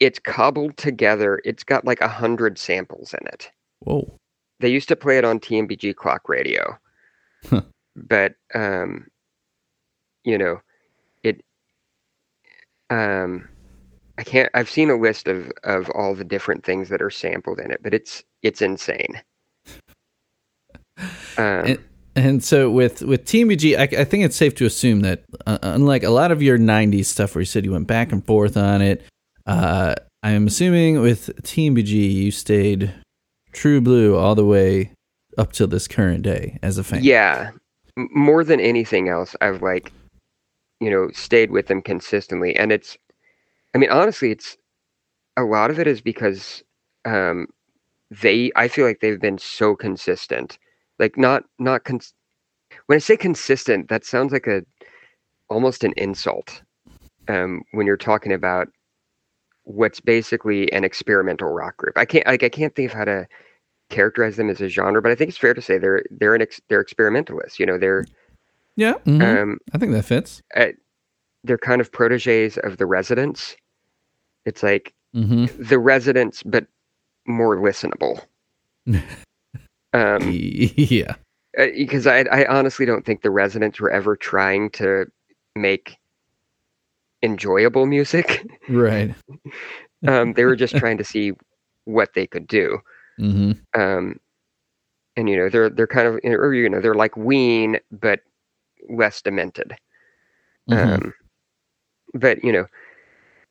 [SPEAKER 3] it's cobbled together. It's got like a hundred samples in it.
[SPEAKER 1] Whoa.
[SPEAKER 3] They used to play it on TMBG Clock Radio,
[SPEAKER 1] Huh.
[SPEAKER 3] but um, you know, it. Um, I can't. I've seen a list of of all the different things that are sampled in it, but it's it's insane. Um,
[SPEAKER 1] And- And so with with TMBG, I, I think it's safe to assume that uh, unlike a lot of your '90s stuff where you said you went back and forth on it, uh, I am assuming with TMBG you stayed true blue all the way up till this current day as a fan.
[SPEAKER 3] Yeah, more than anything else, I've like, you know, stayed with them consistently, and it's, I mean, honestly, it's a lot of it is because um, they, I feel like they've been so consistent, like not not cons- when I say consistent, that sounds like a almost an insult um, when you're talking about what's basically an experimental rock group. I can't like I can't think of how to characterize them as a genre, but I think it's fair to say they're they're an ex, they're experimentalists. You know, they're
[SPEAKER 1] yeah, mhm.
[SPEAKER 3] um,
[SPEAKER 1] I think that fits.
[SPEAKER 3] uh, they're kind of proteges of the Residents. It's like
[SPEAKER 1] hmm
[SPEAKER 3] the Residents, but more listenable. um,
[SPEAKER 1] yeah,
[SPEAKER 3] uh, because I I honestly don't think the Residents were ever trying to make enjoyable music.
[SPEAKER 1] right.
[SPEAKER 3] um, they were just trying to see what they could do.
[SPEAKER 1] Mm-hmm.
[SPEAKER 3] Um, and you know they're they're kind of or you know they're like Ween but less demented.
[SPEAKER 1] Mhm.
[SPEAKER 3] Um, but you know,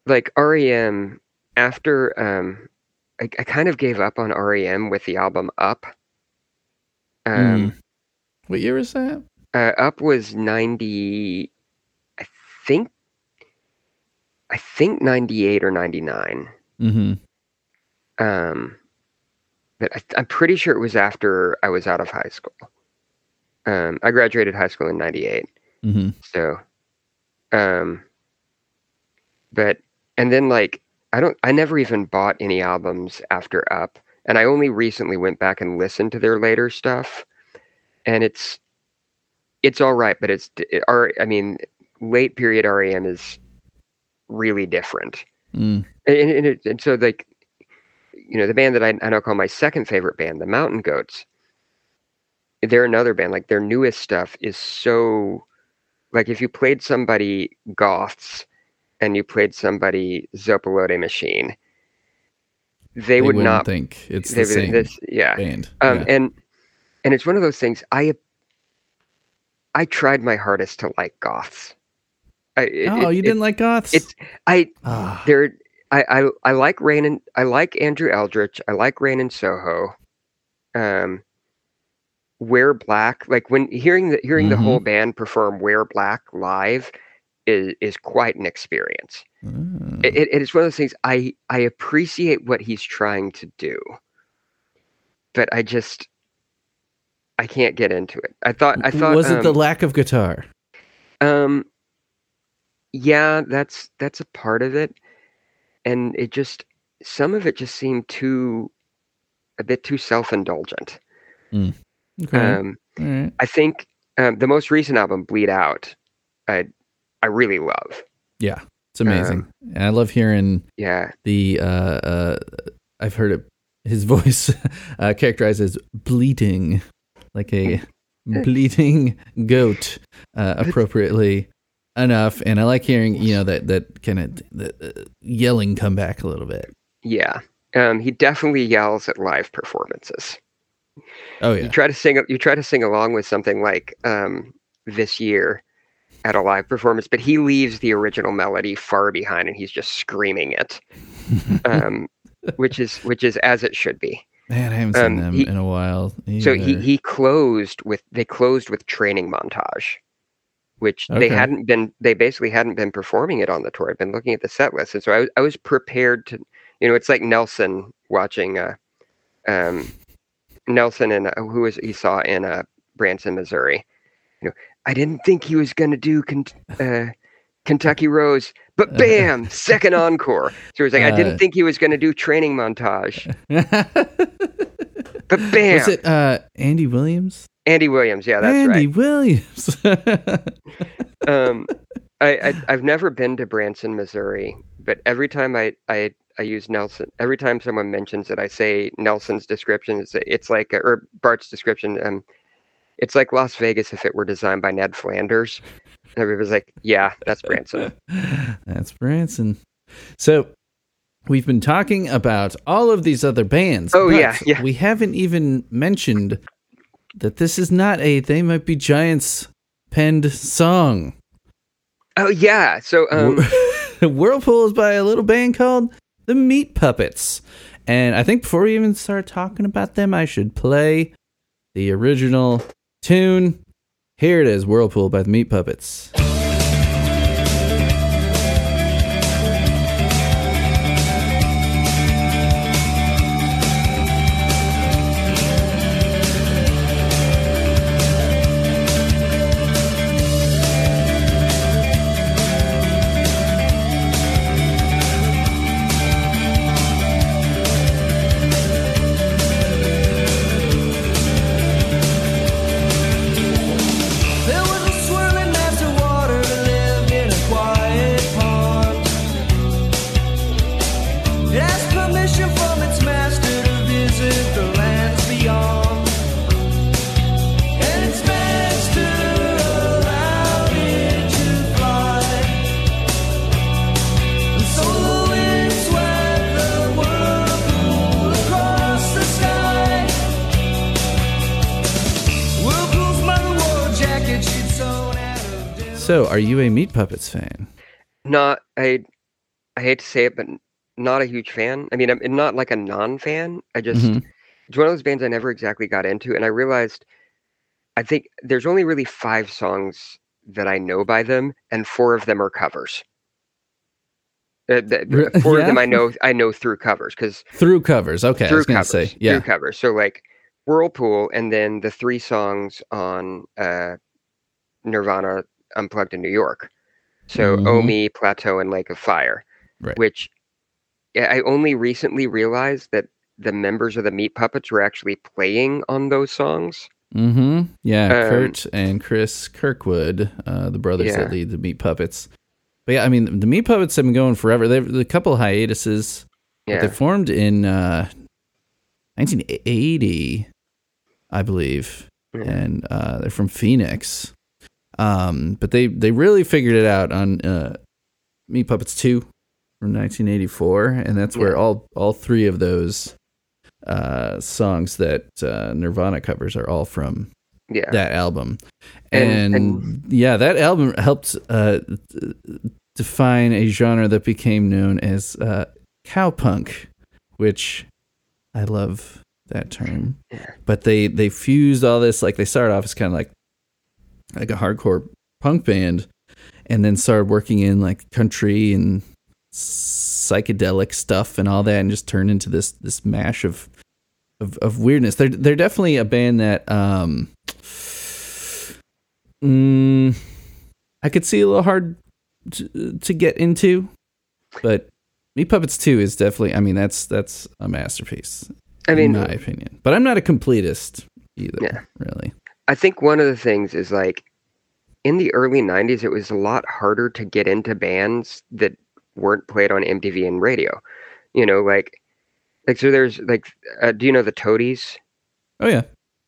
[SPEAKER 3] like REM after um, I, I kind of gave up on REM with the album Up. Um,
[SPEAKER 1] Mm. What year was that?
[SPEAKER 3] uh, Up was ninety, I think. I think ninety eight or ninety nine.
[SPEAKER 1] Mm-hmm.
[SPEAKER 3] Um, but I, I'm pretty sure it was after I was out of high school. Um, I graduated high school in '98,
[SPEAKER 1] Mm-hmm.
[SPEAKER 3] so, um, but and then like I don't, I never even bought any albums after Up, and I only recently went back and listened to their later stuff, and it's, it's all right, but it's, it, R, I mean, late period REM is really different
[SPEAKER 1] Mm.
[SPEAKER 3] and, and, it, and so like you know the band that I, I now call my second favorite band the mountain goats they're another band like their newest stuff is so like if you played somebody goths and you played somebody Zopilote Machine they, would
[SPEAKER 1] wouldn't think it's
[SPEAKER 3] they
[SPEAKER 1] the same
[SPEAKER 3] this yeah
[SPEAKER 1] band.
[SPEAKER 3] um
[SPEAKER 1] yeah.
[SPEAKER 3] and and it's one of those things i i tried my hardest to like goths I, it-
[SPEAKER 1] oh,
[SPEAKER 3] it-
[SPEAKER 1] you didn't like goths?
[SPEAKER 3] it's i
[SPEAKER 1] Ah.
[SPEAKER 3] there I, I I like Rain and I like Andrew Eldritch. I like Rain and Soho. Um Wear Black, like when hearing the hearing the whole band perform Wear Black live is is quite an experience.
[SPEAKER 1] Ah.
[SPEAKER 3] It, it, is one of those things I I appreciate what he's trying to do. But I just I can't get into it. I thought I thought
[SPEAKER 1] was it the
[SPEAKER 3] um,
[SPEAKER 1] lack of guitar?
[SPEAKER 3] um yeah, that's that's a part of it. And it just some of it just seemed too a bit too self-indulgent.
[SPEAKER 1] Okay.
[SPEAKER 3] Um
[SPEAKER 1] right.
[SPEAKER 3] I think um, the most recent album Bleed Out I I really love.
[SPEAKER 1] Yeah, it's amazing.
[SPEAKER 3] um,
[SPEAKER 1] and I love hearing
[SPEAKER 3] Yeah.
[SPEAKER 1] the. Uh, uh, I've heard it. His voice uh, characterized as bleating, like a bleating goat, uh, appropriately enough. And I like hearing you know that that kind of the, uh, yelling come back a little bit.
[SPEAKER 3] Yeah. Um he definitely yells at live performances.
[SPEAKER 1] Oh yeah.
[SPEAKER 3] You try to sing you try to sing along with something like um this year at a live performance, but he leaves the original melody far behind and he's just screaming it. Um which is which is as it should be.
[SPEAKER 1] man, I haven't seen
[SPEAKER 3] um,
[SPEAKER 1] them
[SPEAKER 3] he-
[SPEAKER 1] in a while.
[SPEAKER 3] So he he closed with they closed with training montage, which they hadn't been they basically hadn't been performing it on the tour. I've been looking at the set list, and so I was I was prepared to, you know, it's like Nelson watching uh, um, Nelson and uh, who was he saw in uh, Branson, Missouri. You know, I didn't think he was going to do Ken- uh, Kentucky Rose, but bam, second encore. So it was like I
[SPEAKER 1] Uh,
[SPEAKER 3] didn't think he was going to do training montage, but bam,
[SPEAKER 1] Was it uh, Andy Williams?
[SPEAKER 3] Andy Williams. Yeah, that's
[SPEAKER 1] Andy
[SPEAKER 3] right.
[SPEAKER 1] Andy Williams.
[SPEAKER 3] um, I, I I've never been to Branson, Missouri, but every time I I I use Nelson, every time someone mentions it, I say Nelson's description. It's it's like or Bart's description. Um, it's like Las Vegas if it were designed by Ned Flanders. And everybody's like, yeah, that's Branson.
[SPEAKER 1] That's Branson. So we've been talking about all of these other bands.
[SPEAKER 3] Oh, yeah, yeah.
[SPEAKER 1] We haven't even mentioned that this is not a They Might Be Giants penned song.
[SPEAKER 3] Oh yeah. So um,
[SPEAKER 1] Whirlpool is by a little band called the Meat Puppets. And I think before we even start talking about them, I should play the original tune. Here it is Whirlpool by the Meat Puppets. So, are you a Meat Puppets fan?
[SPEAKER 3] Not I. I hate to say it, but not a huge fan. I mean, I'm not like a non-fan. I just
[SPEAKER 1] Mhm.
[SPEAKER 3] it's one of those bands I never exactly got into, and I realized I think there's only really five songs that I know by them, and four of them are covers. Uh, the- the- four of them? I know I know through covers because
[SPEAKER 1] Through covers. Okay, I
[SPEAKER 3] through
[SPEAKER 1] was
[SPEAKER 3] covers,
[SPEAKER 1] say. Yeah.
[SPEAKER 3] through covers. So like Whirlpool, and then the three songs on uh, Nirvana Unplugged in New York. So
[SPEAKER 1] Mhm.
[SPEAKER 3] Omi, Plateau, and Lake of Fire.
[SPEAKER 1] Right.
[SPEAKER 3] Which I only recently realized that the members of the Meat Puppets were actually playing on those songs.
[SPEAKER 1] Mm-hmm. Yeah,
[SPEAKER 3] Um,
[SPEAKER 1] Kurt and Chris Kirkwood, uh, the brothers
[SPEAKER 3] Yeah.
[SPEAKER 1] that lead the Meat Puppets. But yeah, I mean, the Meat Puppets have been going forever. They've a couple hiatuses.
[SPEAKER 3] Yeah.
[SPEAKER 1] they formed in uh, 1980, I believe,
[SPEAKER 3] Yeah.
[SPEAKER 1] and uh, they're from Phoenix. Um, but they they really figured it out on uh, Meat Puppets Two from 1984, and that's where
[SPEAKER 3] Yeah.
[SPEAKER 1] all all three of those uh, songs that uh, Nirvana covers are all from
[SPEAKER 3] Yeah.
[SPEAKER 1] that album. And,
[SPEAKER 3] And-
[SPEAKER 1] yeah, that album helped uh, define a genre that became known as uh, cowpunk, which I love that term.
[SPEAKER 3] Yeah.
[SPEAKER 1] But they they fused all this like they started off as kind of like like a hardcore punk band, and then started working in like country and psychedelic stuff and all that, and just turned into this this mash of of, of weirdness. They're they're definitely a band that um, mm, I could see a little hard to, to get into, but Meat Puppets Two is definitely. I mean, that's that's a masterpiece.
[SPEAKER 3] I mean,
[SPEAKER 1] in my opinion, but I'm not a completist either.
[SPEAKER 3] Yeah.
[SPEAKER 1] Really.
[SPEAKER 3] I think one of the things is like in the early 90s, it was a lot harder to get into bands that weren't played on MTV and radio. You know, like, like so there's like, uh, do you know the Toadies?
[SPEAKER 1] Oh yeah.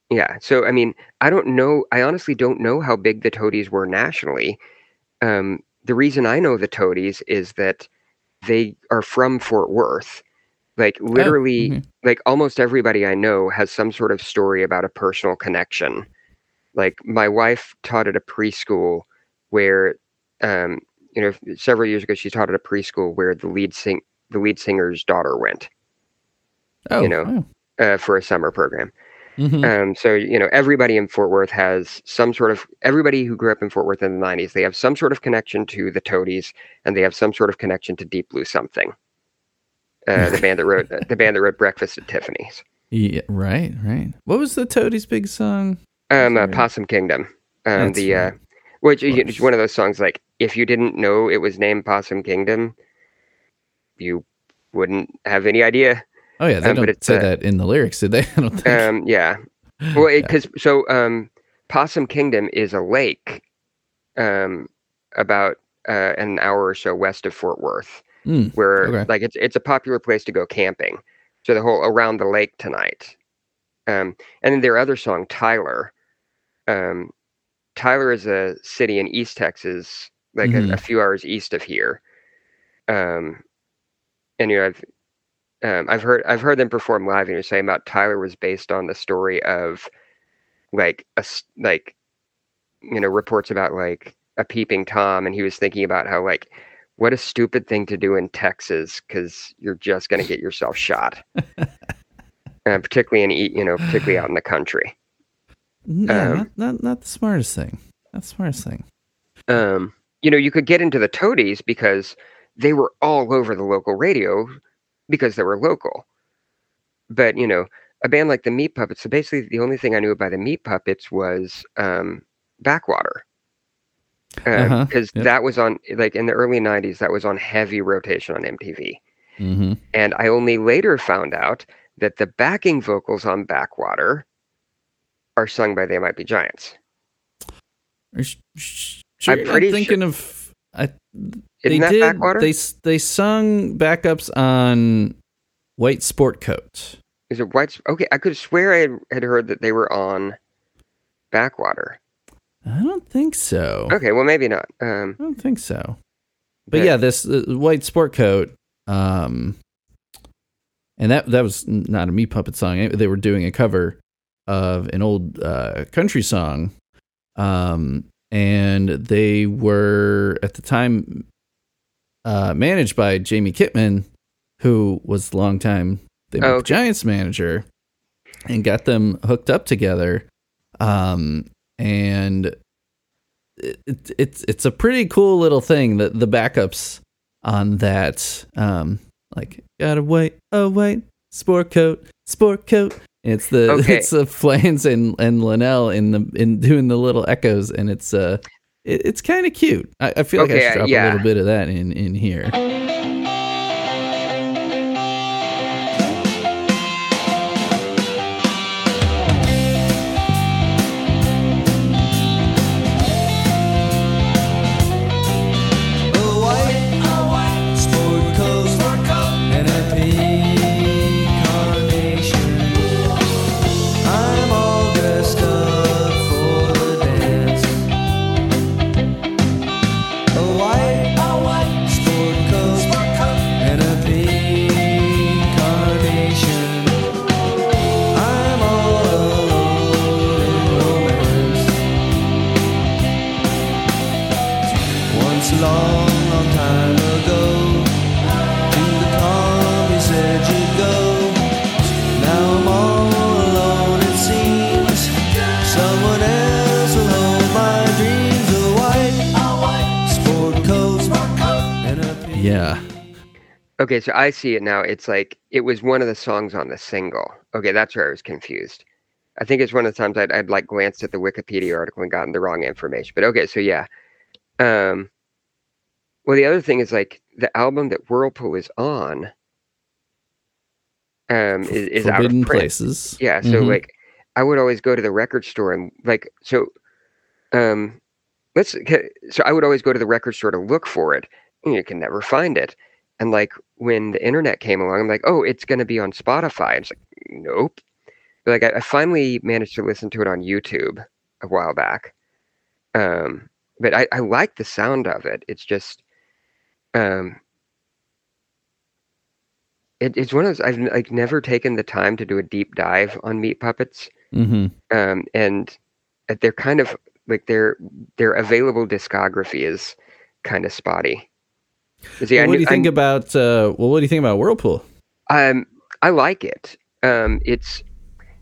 [SPEAKER 3] Yeah. So, I mean, I don't know. I honestly don't know how big the Toadies were nationally. Um, the reason I know the Toadies is that they are from Fort Worth. Like, literally,
[SPEAKER 1] mhm.
[SPEAKER 3] like almost everybody I know has some sort of story about a personal connection. Like, my wife taught at a preschool where, um, you know, several years ago, she taught at a preschool where the lead sing the lead singer's daughter went
[SPEAKER 1] Oh,
[SPEAKER 3] you know,
[SPEAKER 1] wow.
[SPEAKER 3] uh, for a summer program.
[SPEAKER 1] Mhm.
[SPEAKER 3] Um, so you know, everybody in Fort Worth has some sort of everybody who grew up in Fort Worth in the '90s. They have some sort of connection to the Toadies, and they have some sort of connection to Deep Blue Something, uh, the band that wrote the band that wrote Breakfast at Tiffany's,
[SPEAKER 1] yeah, right, right. What was the Toadies' big song?
[SPEAKER 3] Um, uh, Possum Kingdom. Um,
[SPEAKER 1] That's
[SPEAKER 3] the uh, which
[SPEAKER 1] Of
[SPEAKER 3] you- it's
[SPEAKER 1] course.
[SPEAKER 3] one of those songs like if you didn't know it was named Possum Kingdom, you wouldn't have any idea.
[SPEAKER 1] Oh yeah, they
[SPEAKER 3] Um,
[SPEAKER 1] don't say
[SPEAKER 3] uh,
[SPEAKER 1] that in the lyrics, did they? I don't think.
[SPEAKER 3] Um, yeah, Well,
[SPEAKER 1] Yeah.
[SPEAKER 3] because so um, Possum Kingdom is a lake, um, about uh, an hour or so west of Fort Worth,
[SPEAKER 1] Mm,
[SPEAKER 3] where
[SPEAKER 1] okay.
[SPEAKER 3] like it's it's a popular place to go camping. So the whole around the lake tonight, um, and then their other song Tyler. Um, Tyler is a city in East Texas, like
[SPEAKER 1] Mhm.
[SPEAKER 3] a, a few hours east of here. Um, and you know I've um, I've heard I've heard them perform live, and you're saying about Tyler was based on the story of like a like you know reports about like a peeping tom, and he was thinking about how like what a stupid thing to do in Texas because you're just going to get yourself shot, uh, particularly in you know particularly out in the country.
[SPEAKER 1] Yeah,
[SPEAKER 3] um,
[SPEAKER 1] not, not not the smartest thing. Not the smartest thing.
[SPEAKER 3] um, you know, you could get into the Toadies because they were all over the local radio because they were local. But you know, a band like the Meat Puppets. So basically, the only thing I knew about the Meat Puppets was um, Backwater, because
[SPEAKER 1] Uh-huh, yep.
[SPEAKER 3] that was on like in the early '90s. That was on heavy rotation on MTV,
[SPEAKER 1] Mm-hmm.
[SPEAKER 3] and I only later found out that the backing vocals on Backwater are sung by They Might Be Giants.
[SPEAKER 1] Sure,
[SPEAKER 3] I'm
[SPEAKER 1] I'm,
[SPEAKER 3] pretty
[SPEAKER 1] thinking of. I, they did.
[SPEAKER 3] Backwater?
[SPEAKER 1] They they sung backups on White Sport Coat.
[SPEAKER 3] Is it White? Okay, I could swear I had, heard that they were on Backwater.
[SPEAKER 1] I don't think so.
[SPEAKER 3] Okay, well maybe not. Um,
[SPEAKER 1] I don't think so. But
[SPEAKER 3] Okay.
[SPEAKER 1] yeah, this uh, white sport coat, um, and that that was not a Meat Puppet song. They were doing a cover of an old uh, country song, um, and they were at the time uh, managed by Jamie Kitman, who was the longtime the
[SPEAKER 3] Oh, okay.
[SPEAKER 1] Giants manager, and got them hooked up together. Um, and it, it, it's it's a pretty cool little thing that the backups on that um like gotta wait oh wait sport coat sport coat it's the
[SPEAKER 3] Okay.
[SPEAKER 1] it's the Flans and and Linnell in the in doing the little echoes and it's uh it, it's kind of cute I, I feel like I
[SPEAKER 3] Okay,
[SPEAKER 1] should drop
[SPEAKER 3] yeah.
[SPEAKER 1] a little bit of that in in here
[SPEAKER 3] Okay, so I see it now. It's like it was one of the songs on the single. Okay, that's where I was confused. I think it's one of the times I'd, I'd like glanced at the Wikipedia article and gotten the wrong information. But okay, so yeah. Um, well, the other thing is like the album that Whirlpool is on um, is, is out of print.
[SPEAKER 1] Places
[SPEAKER 3] Yeah, so
[SPEAKER 1] Mhm.
[SPEAKER 3] like I would always go to the record store and like so um let's so I would always go to the record store to look for it and you can never find it. And like when the internet came along, I'm like, oh, it's gonna be on Spotify. It's like, nope. But, like I, I finally managed to listen to it on YouTube a while back. Um but I, I like the sound of it. It's just um it, it's one of those I've like never taken the time to do a deep dive on meat puppets
[SPEAKER 1] hmm
[SPEAKER 3] um, and uh, they're kind of like their their available discography is kind of spotty. See, I
[SPEAKER 1] what do
[SPEAKER 3] knew-
[SPEAKER 1] you
[SPEAKER 3] I
[SPEAKER 1] think
[SPEAKER 3] kn-
[SPEAKER 1] about uh well what do you think about Whirlpool
[SPEAKER 3] Um, I like it. Um, it's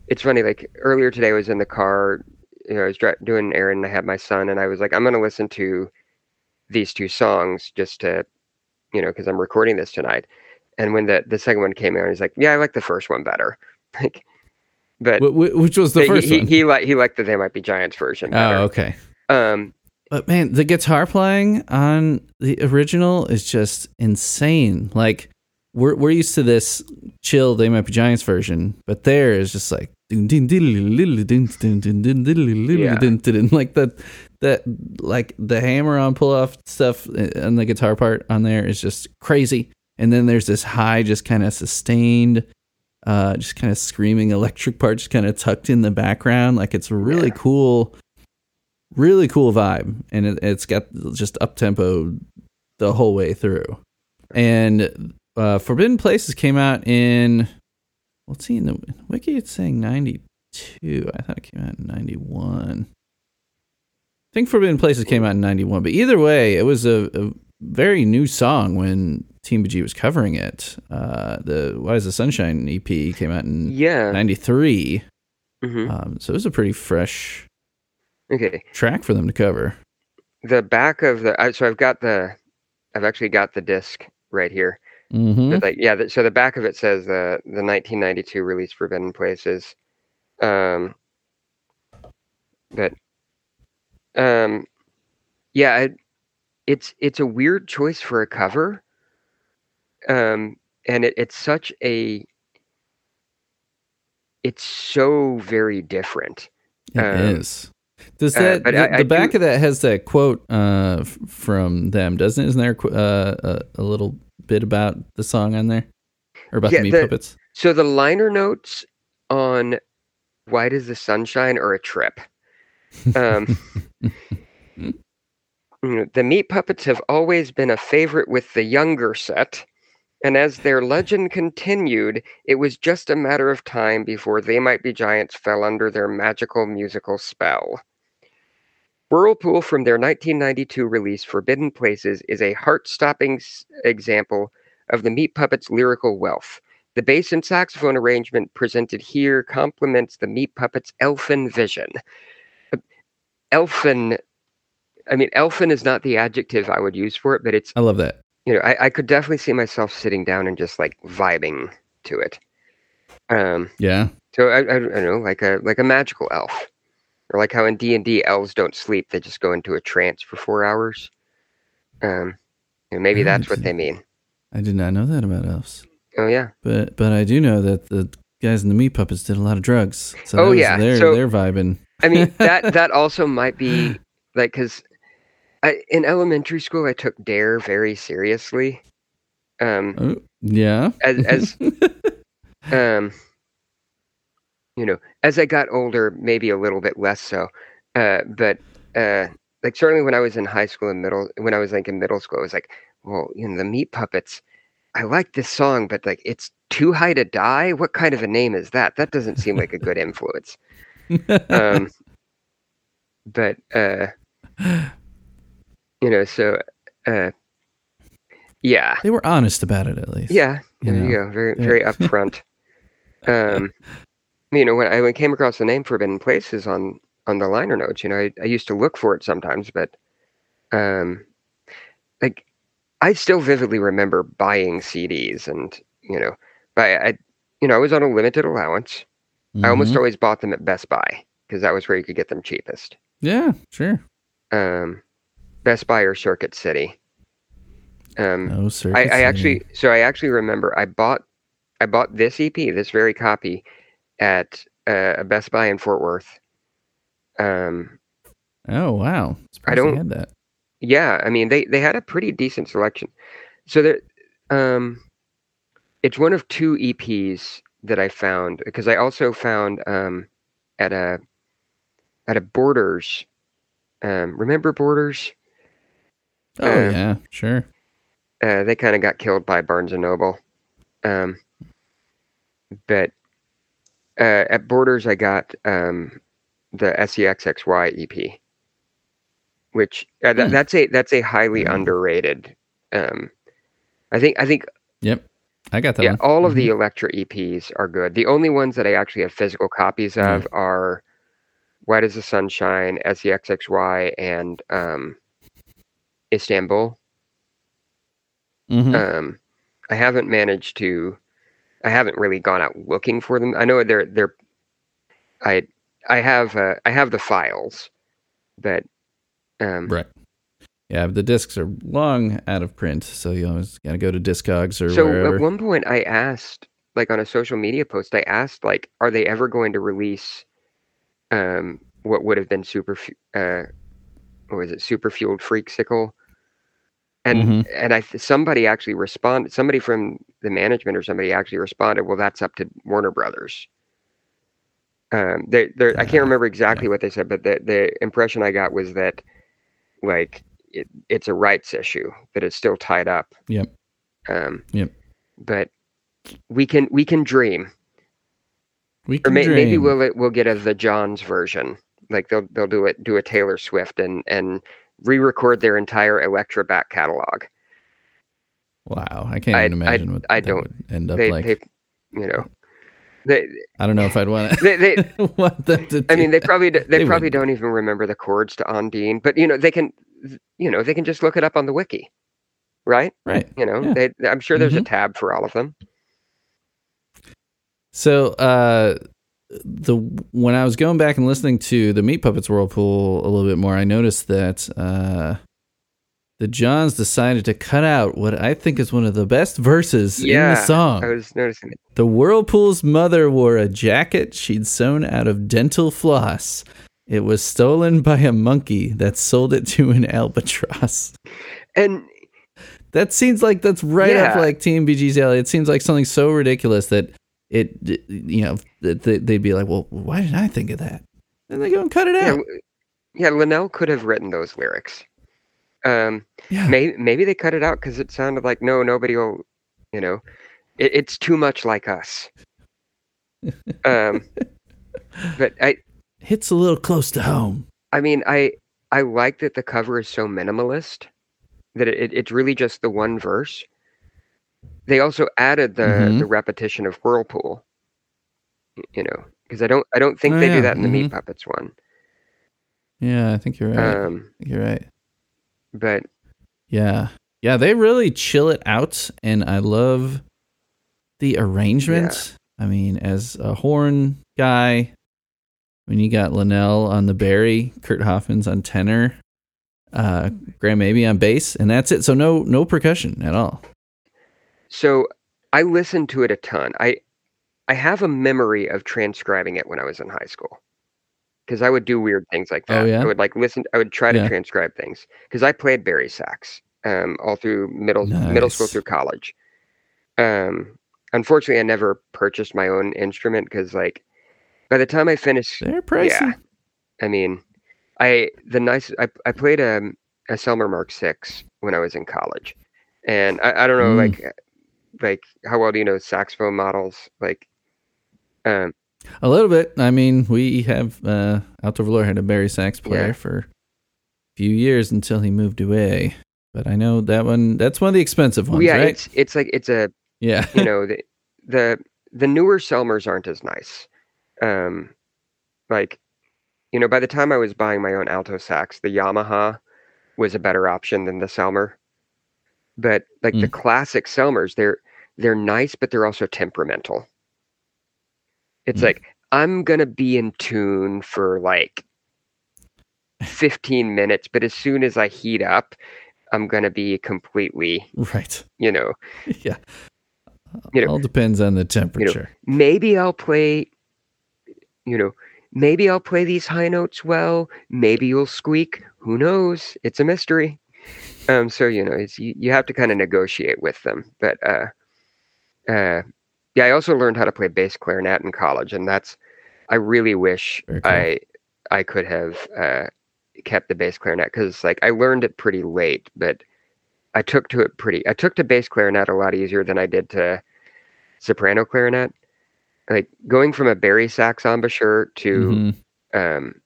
[SPEAKER 3] it's funny. Like earlier today, I was in the car. You know, I was doing an errand. And I had my son, and I was like, I'm gonna listen to these two songs just to, you know, because I'm recording this tonight. And when the the second one came out, he's like, Yeah, I like the first one better. Like, but
[SPEAKER 1] Wh- wh- which was the first
[SPEAKER 3] he,
[SPEAKER 1] one?
[SPEAKER 3] he, he liked he liked the They Might Be Giants version. Better.
[SPEAKER 1] oh okay
[SPEAKER 3] Um,
[SPEAKER 1] But man, the guitar playing on the original is just insane. Like we're we're used to this chill They Might Be Giants version, but there is just like
[SPEAKER 3] Yeah.
[SPEAKER 1] like that that like the hammer on pull off stuff and the guitar part on there is just crazy. And then there's this high, just kind of sustained, uh, just kind of screaming electric part, just kind of tucked in the background. Like it's really
[SPEAKER 3] Yeah.
[SPEAKER 1] cool really cool vibe and it, it's got just up tempo the whole way through. And uh forbidden places came out in let's see in the wiki it's saying 92 i thought it came out in 91 i think forbidden places came out in 91 but either way it was a, a very new song when TMBG was covering it. Uh the why is the sunshine ep came out in
[SPEAKER 3] yeah.
[SPEAKER 1] 93
[SPEAKER 3] mhm.
[SPEAKER 1] um so it was a pretty fresh
[SPEAKER 3] Okay.
[SPEAKER 1] track for them to cover
[SPEAKER 3] The back of the I- so I've got the I've actually got the disc right here.
[SPEAKER 1] mm-hmm.
[SPEAKER 3] Like yeah, so the back of it says the the 1992 release Forbidden Places. Um, but um, yeah, I, it's it's a weird choice for a cover. Um, and it, it's such a it's so very different.
[SPEAKER 1] It is. Does
[SPEAKER 3] uh,
[SPEAKER 1] that
[SPEAKER 3] but
[SPEAKER 1] the,
[SPEAKER 3] I- I
[SPEAKER 1] the back
[SPEAKER 3] do-
[SPEAKER 1] of that has that quote uh, from them, doesn't it? Isn't there a uh, a, a little bit about the song on there or about
[SPEAKER 3] Yeah,
[SPEAKER 1] the meat
[SPEAKER 3] the-
[SPEAKER 1] puppets?
[SPEAKER 3] So the liner notes on "Why Does the Sunshine" or a trip. Um, you know, the meat puppets have always been a favorite with the younger set, and as their legend continued, it was just a matter of time before they might be giants fell under their magical musical spell. Whirlpool from their 1992 release Forbidden Places is a heart-stopping s- example of the Meat Puppets' lyrical wealth. The bass and saxophone arrangement presented here complements the Meat Puppets' elfin vision. Uh, Elfin, I mean, elfin is not the adjective I would use for it, but it's
[SPEAKER 1] I love that.
[SPEAKER 3] you know, I, I could definitely see myself sitting down and just like vibing to it. Um,
[SPEAKER 1] Yeah.
[SPEAKER 3] so I, I, I don't know, like a like a magical elf, or like how in D and D elves don't sleep; they just go into a trance for four hours. Um, know, maybe
[SPEAKER 1] Oh,
[SPEAKER 3] that's what they mean.
[SPEAKER 1] I did not know that about elves.
[SPEAKER 3] Oh yeah,
[SPEAKER 1] But but I do know that the guys in the meat puppets did a lot of drugs. So
[SPEAKER 3] Oh, yeah.
[SPEAKER 1] their
[SPEAKER 3] So-
[SPEAKER 1] their vibing.
[SPEAKER 3] I mean that that also might be like because in elementary school I took Dare very seriously. Um,
[SPEAKER 1] Oh, yeah.
[SPEAKER 3] as as um you know as i got older maybe a little bit less so uh but uh like certainly when i was in high school and middle when i was like in middle school i was like well you know the meat puppets i like this song but like it's too high to die what kind of a name is that that doesn't seem like a good influence um but uh you know so uh yeah
[SPEAKER 1] they were honest about it at least.
[SPEAKER 3] yeah,
[SPEAKER 1] you
[SPEAKER 3] there you
[SPEAKER 1] know.
[SPEAKER 3] go. Very,
[SPEAKER 1] Yeah.
[SPEAKER 3] very upfront. um, you know, when I came across the name Forbidden Places on on the liner notes, you know, I, I used to look for it sometimes, but um, like I still vividly remember buying CDs, and you know, I, I you know, I was on a limited allowance. I almost
[SPEAKER 1] Mhm.
[SPEAKER 3] always bought them at Best Buy because that was where you could get them cheapest.
[SPEAKER 1] Yeah, sure.
[SPEAKER 3] Um, Best Buy or Circuit City. Um,
[SPEAKER 1] No sir.
[SPEAKER 3] I, I actually so I actually remember I bought I bought this EP, this very copy, at uh, a Best Buy in Fort Worth. Um,
[SPEAKER 1] Oh wow. Surprised
[SPEAKER 3] don't-
[SPEAKER 1] had that.
[SPEAKER 3] yeah, I mean they they had a pretty decent selection. So there, um, it's one of two EPs that I found because I also found um, at a at a Borders. Um, remember Borders?
[SPEAKER 1] Oh
[SPEAKER 3] uh,
[SPEAKER 1] yeah, sure.
[SPEAKER 3] uh, they kind of got killed by Barnes and Noble. Um, but uh, at Borders, I got um, the SEXXY EP, which uh, th-
[SPEAKER 1] Hmm.
[SPEAKER 3] that's a that's a highly
[SPEAKER 1] Hmm.
[SPEAKER 3] underrated. Um, I think I think
[SPEAKER 1] Yep. I got that
[SPEAKER 3] yeah,
[SPEAKER 1] one.
[SPEAKER 3] all of the
[SPEAKER 1] Mhm.
[SPEAKER 3] Elektra EPs are good. The only ones that I actually have physical copies of are Why Does the Sun Shine, SEXXY, and um, Istanbul.
[SPEAKER 1] Mhm.
[SPEAKER 3] Um, I haven't managed to. I haven't really gone out looking for them. I know they're they're. I I have uh, I have the files, but um,
[SPEAKER 1] Right. Yeah, the discs are long out of print, so you always gotta go to Discogs or
[SPEAKER 3] so
[SPEAKER 1] wherever.
[SPEAKER 3] at one point I asked, like on a social media post, I asked like, are they ever going to release, um, what would have been super, uh, what was it, super fueled freaksicle? And
[SPEAKER 1] Mhm.
[SPEAKER 3] and I somebody actually responded. Somebody from the management or somebody actually responded. Well, that's up to Warner Brothers. Um, they they I can't remember exactly what they said, but the the impression I got was that like it, it's a rights issue that it's still tied up.
[SPEAKER 1] Yep.
[SPEAKER 3] Um,
[SPEAKER 1] Yep.
[SPEAKER 3] But we can we can dream,
[SPEAKER 1] we
[SPEAKER 3] or
[SPEAKER 1] can
[SPEAKER 3] may, maybe we'll we'll get a the Johns version. Like they'll they'll do it do a Taylor Swift and and re-record their entire Elektra back catalog.
[SPEAKER 1] Wow, I can't
[SPEAKER 3] I-
[SPEAKER 1] even imagine what
[SPEAKER 3] I
[SPEAKER 1] that
[SPEAKER 3] don't-
[SPEAKER 1] would end up
[SPEAKER 3] They
[SPEAKER 1] like.
[SPEAKER 3] they you know they
[SPEAKER 1] I don't know if I'd want to.
[SPEAKER 3] they, they
[SPEAKER 1] want them to.
[SPEAKER 3] I mean, they probably they,
[SPEAKER 1] They
[SPEAKER 3] probably
[SPEAKER 1] wouldn't.
[SPEAKER 3] don't even remember the chords to Ondine, but you know they can, you know, they can just look it up on the wiki, right?
[SPEAKER 1] right.
[SPEAKER 3] You know,
[SPEAKER 1] Yeah.
[SPEAKER 3] they, I'm sure there's a
[SPEAKER 1] Mhm.
[SPEAKER 3] tab for all of them.
[SPEAKER 1] So uh the when I was going back and listening to the Meat Puppets Whirlpool a little bit more, I noticed that uh the Johns decided to cut out what I think is one of the best verses in the song.
[SPEAKER 3] I was noticing it.
[SPEAKER 1] The Whirlpool's mother wore a jacket she'd sewn out of dental floss. It was stolen by a monkey that sold it to an albatross.
[SPEAKER 3] And
[SPEAKER 1] That seems like that's right up like TMBG's alley. It seems like something so ridiculous that it, you know, they- they'd be like, well, why didn't I think of that? And they go and cut it out.
[SPEAKER 3] w- yeah, Linnell could have written those lyrics. Um,
[SPEAKER 1] Yeah.
[SPEAKER 3] maybe maybe they cut it out because it sounded like no, nobody will, you know, it, it's too much like us. Um, but I
[SPEAKER 1] Hits a little close to home.
[SPEAKER 3] I mean, I I like that the cover is so minimalist that it, it's really just the one verse. They also added the
[SPEAKER 1] Mhm.
[SPEAKER 3] the repetition of Whirlpool. You know, because I don't I don't think
[SPEAKER 1] Oh,
[SPEAKER 3] they
[SPEAKER 1] yeah,
[SPEAKER 3] do that in the
[SPEAKER 1] mhm.
[SPEAKER 3] Meat Puppets one.
[SPEAKER 1] Yeah, I think you're right.
[SPEAKER 3] Um,
[SPEAKER 1] you're right.
[SPEAKER 3] but
[SPEAKER 1] Yeah. Yeah, they really chill it out and I love the arrangement. I mean, as a horn guy, when you got Linnell on the bari, Kurt Hoffman's on tenor, uh Graham Maby on bass, and that's it. So no no percussion at all.
[SPEAKER 3] So I listened to it a ton. I I have a memory of transcribing it when I was in high school. Because I would do weird things like
[SPEAKER 1] Oh,
[SPEAKER 3] that.
[SPEAKER 1] yeah?
[SPEAKER 3] I would like listen. I would try to
[SPEAKER 1] Yeah.
[SPEAKER 3] transcribe things because I played bari sax um, all through middle middle school through college. Um, unfortunately, I never purchased my own instrument because, like, by the time I finished,
[SPEAKER 1] They're pricey.
[SPEAKER 3] yeah, I mean, I the nice I I played a a Selmer Mark Six when I was in college, and I, I don't know
[SPEAKER 1] Mm.
[SPEAKER 3] like like how well do you know saxophone models like um
[SPEAKER 1] A little bit. I mean, we have uh Alto Valor had a bari sax player
[SPEAKER 3] Yeah.
[SPEAKER 1] for a few years until he moved away. But I know that one that's one of the expensive ones,
[SPEAKER 3] yeah
[SPEAKER 1] right?
[SPEAKER 3] it's it's like it's a
[SPEAKER 1] yeah.
[SPEAKER 3] you know the the the newer Selmers aren't as nice um like you know by the time I was buying my own alto sax the Yamaha was a better option than the Selmer but like the
[SPEAKER 1] Mm.
[SPEAKER 3] classic Selmers they're they're nice but they're also temperamental it's
[SPEAKER 1] Mm.
[SPEAKER 3] like I'm gonna be in tune for like 15 minutes but as soon as I heat up I'm gonna be completely
[SPEAKER 1] right.
[SPEAKER 3] you know
[SPEAKER 1] Yeah.
[SPEAKER 3] You know,
[SPEAKER 1] All depends on the temperature.
[SPEAKER 3] maybe I'll play, you know, maybe I'll play these high notes well. Maybe you'll squeak. Who knows? It's a mystery. Um, so you know, it's you, you have to kind of negotiate with them. But uh, uh, yeah, I also learned how to play bass clarinet in college, and that's I really wish
[SPEAKER 1] cool.
[SPEAKER 3] I I could have uh, kept the bass clarinet because like I learned it pretty late, but I took to it pretty. I took to bass clarinet a lot easier than I did to soprano clarinet. Like going from a bari sax embouchure to
[SPEAKER 1] Mhm.
[SPEAKER 3] um,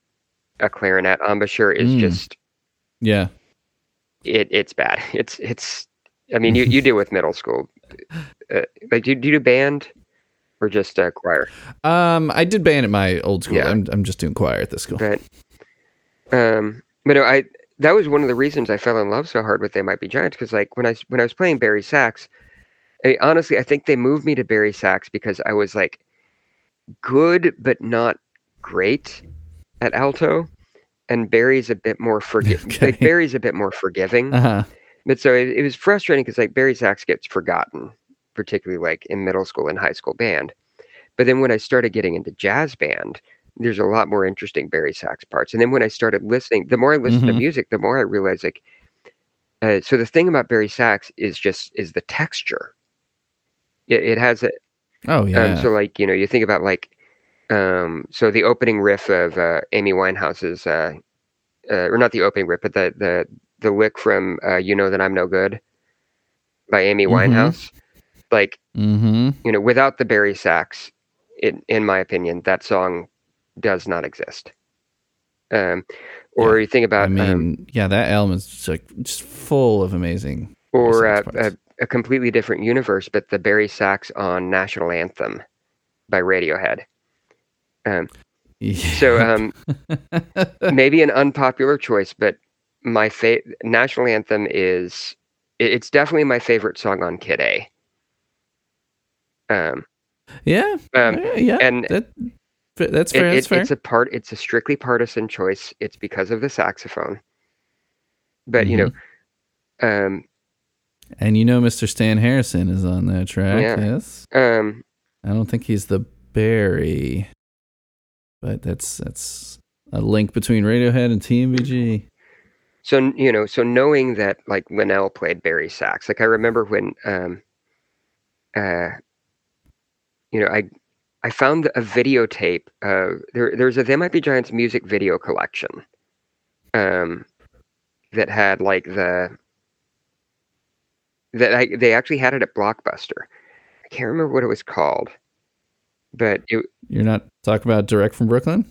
[SPEAKER 3] a clarinet embouchure is
[SPEAKER 1] Mm.
[SPEAKER 3] just
[SPEAKER 1] Yeah.
[SPEAKER 3] It. It's bad. It's it's. I mean, you you deal with middle school. Uh, like, do, you- do you do band or just uh, choir?
[SPEAKER 1] Um I did band at my old school.
[SPEAKER 3] Yeah.
[SPEAKER 1] I'm I'm just doing choir at this school.
[SPEAKER 3] But um, but no, I that was one of the reasons I fell in love so hard with They Might Be Giants because like when I when I was playing bari sax, I, honestly I think they moved me to bari sax because I was like good but not great at alto, and bari's a bit more forgi-
[SPEAKER 1] Okay.
[SPEAKER 3] like bari's a bit more forgiving.
[SPEAKER 1] Uh-huh.
[SPEAKER 3] But so it, it was frustrating because like bari sax gets forgotten, particularly like in middle school and high school band. But then when I started getting into jazz band, there's a lot more interesting bari sax parts. And then when I started listening, the more I listened to
[SPEAKER 1] Mhm.
[SPEAKER 3] music, the more I realized like, uh, so the thing about bari sax is just is the texture. It, it has a
[SPEAKER 1] Oh yeah.
[SPEAKER 3] um, so like you know you think about like um, so the opening riff of uh, Amy Winehouse's uh, uh, or not the opening riff but the the the lick from uh, You Know That I'm No Good by Amy
[SPEAKER 1] Mhm.
[SPEAKER 3] Winehouse like
[SPEAKER 1] mm-hmm.
[SPEAKER 3] you know without the bari sax in in my opinion that song does not exist um, or you think about, I
[SPEAKER 1] mean,
[SPEAKER 3] um,
[SPEAKER 1] yeah, that album is just, like just full of amazing
[SPEAKER 3] or a, a completely different universe but the bari sax on National Anthem by Radiohead um, So um, maybe an unpopular choice, but my fa- national anthem is it- it's definitely my favorite song on Kid A. Um,
[SPEAKER 1] yeah,
[SPEAKER 3] um,
[SPEAKER 1] yeah, yeah,
[SPEAKER 3] and
[SPEAKER 1] that, that's fair.
[SPEAKER 3] it-
[SPEAKER 1] that's fair.
[SPEAKER 3] it's a part. It's a strictly partisan choice. It's because of the saxophone. But you know, um,
[SPEAKER 1] and you know, Mr. Stan Harrison is on that track.
[SPEAKER 3] Yeah.
[SPEAKER 1] Yes,
[SPEAKER 3] um,
[SPEAKER 1] I don't think he's the bari, but that's that's a link between Radiohead and TMBG.
[SPEAKER 3] so you know, so knowing that like Linnell played bari sax, like I remember when, um, uh, you know, I I found a videotape. Uh, there there's a They Might Be Giants music video collection, um, that had like the that I they actually had it at Blockbuster. I can't remember what it was called, but it
[SPEAKER 1] You're not talking about direct from Brooklyn.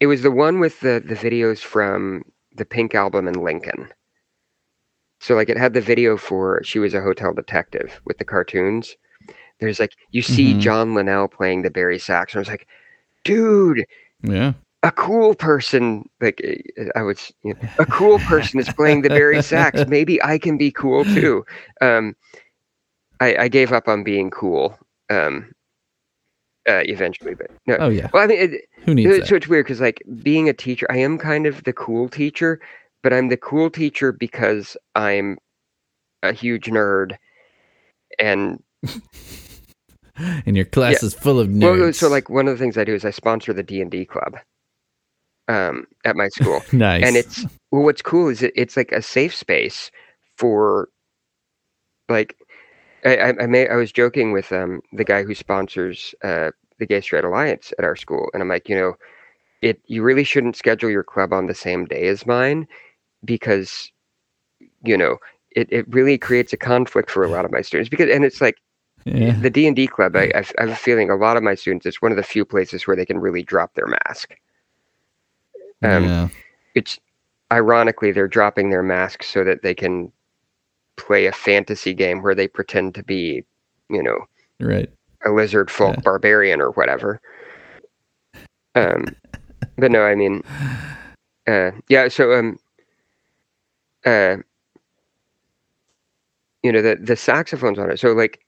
[SPEAKER 3] It was the one with the the videos from the Pink album and Lincoln. So like it had the video for she was a hotel detective with the cartoons. There's like you see
[SPEAKER 1] Mhm.
[SPEAKER 3] John Linnell playing the bari sax, and I was like, dude,
[SPEAKER 1] Yeah.
[SPEAKER 3] a cool person like I was, you know, a cool person is playing the bari sax. Maybe I can be cool too. Um, I, I gave up on being cool um, uh, eventually, but no.
[SPEAKER 1] Oh yeah.
[SPEAKER 3] Well, I mean, it,
[SPEAKER 1] Who needs
[SPEAKER 3] it's,
[SPEAKER 1] that?
[SPEAKER 3] so it's weird because like being a teacher, I am kind of the cool teacher, but I'm the cool teacher because I'm a huge nerd, and
[SPEAKER 1] And your class is full of nerds.
[SPEAKER 3] well, so like one of the things I do is I sponsor the D and D club um, at my school.
[SPEAKER 1] nice.
[SPEAKER 3] and it's well what's cool is it, it's like a safe space for like I, I, may I was joking with um the guy who sponsors uh the Gay Straight Alliance at our school and I'm like you know it you really shouldn't schedule your club on the same day as mine because you know it, it really creates a conflict for a lot of my students because and it's like
[SPEAKER 1] yeah.
[SPEAKER 3] the D and D club I, I have a feeling a lot of my students it's one of the few places where they can really drop their mask um,
[SPEAKER 1] yeah.
[SPEAKER 3] it's ironically they're dropping their masks so that they can play a fantasy game where they pretend to be, you know,
[SPEAKER 1] Right.
[SPEAKER 3] a lizard folk
[SPEAKER 1] Yeah.
[SPEAKER 3] barbarian or whatever. Um, but no, I mean, uh, yeah. So, um, uh, you know, the the saxophones on it. So, like,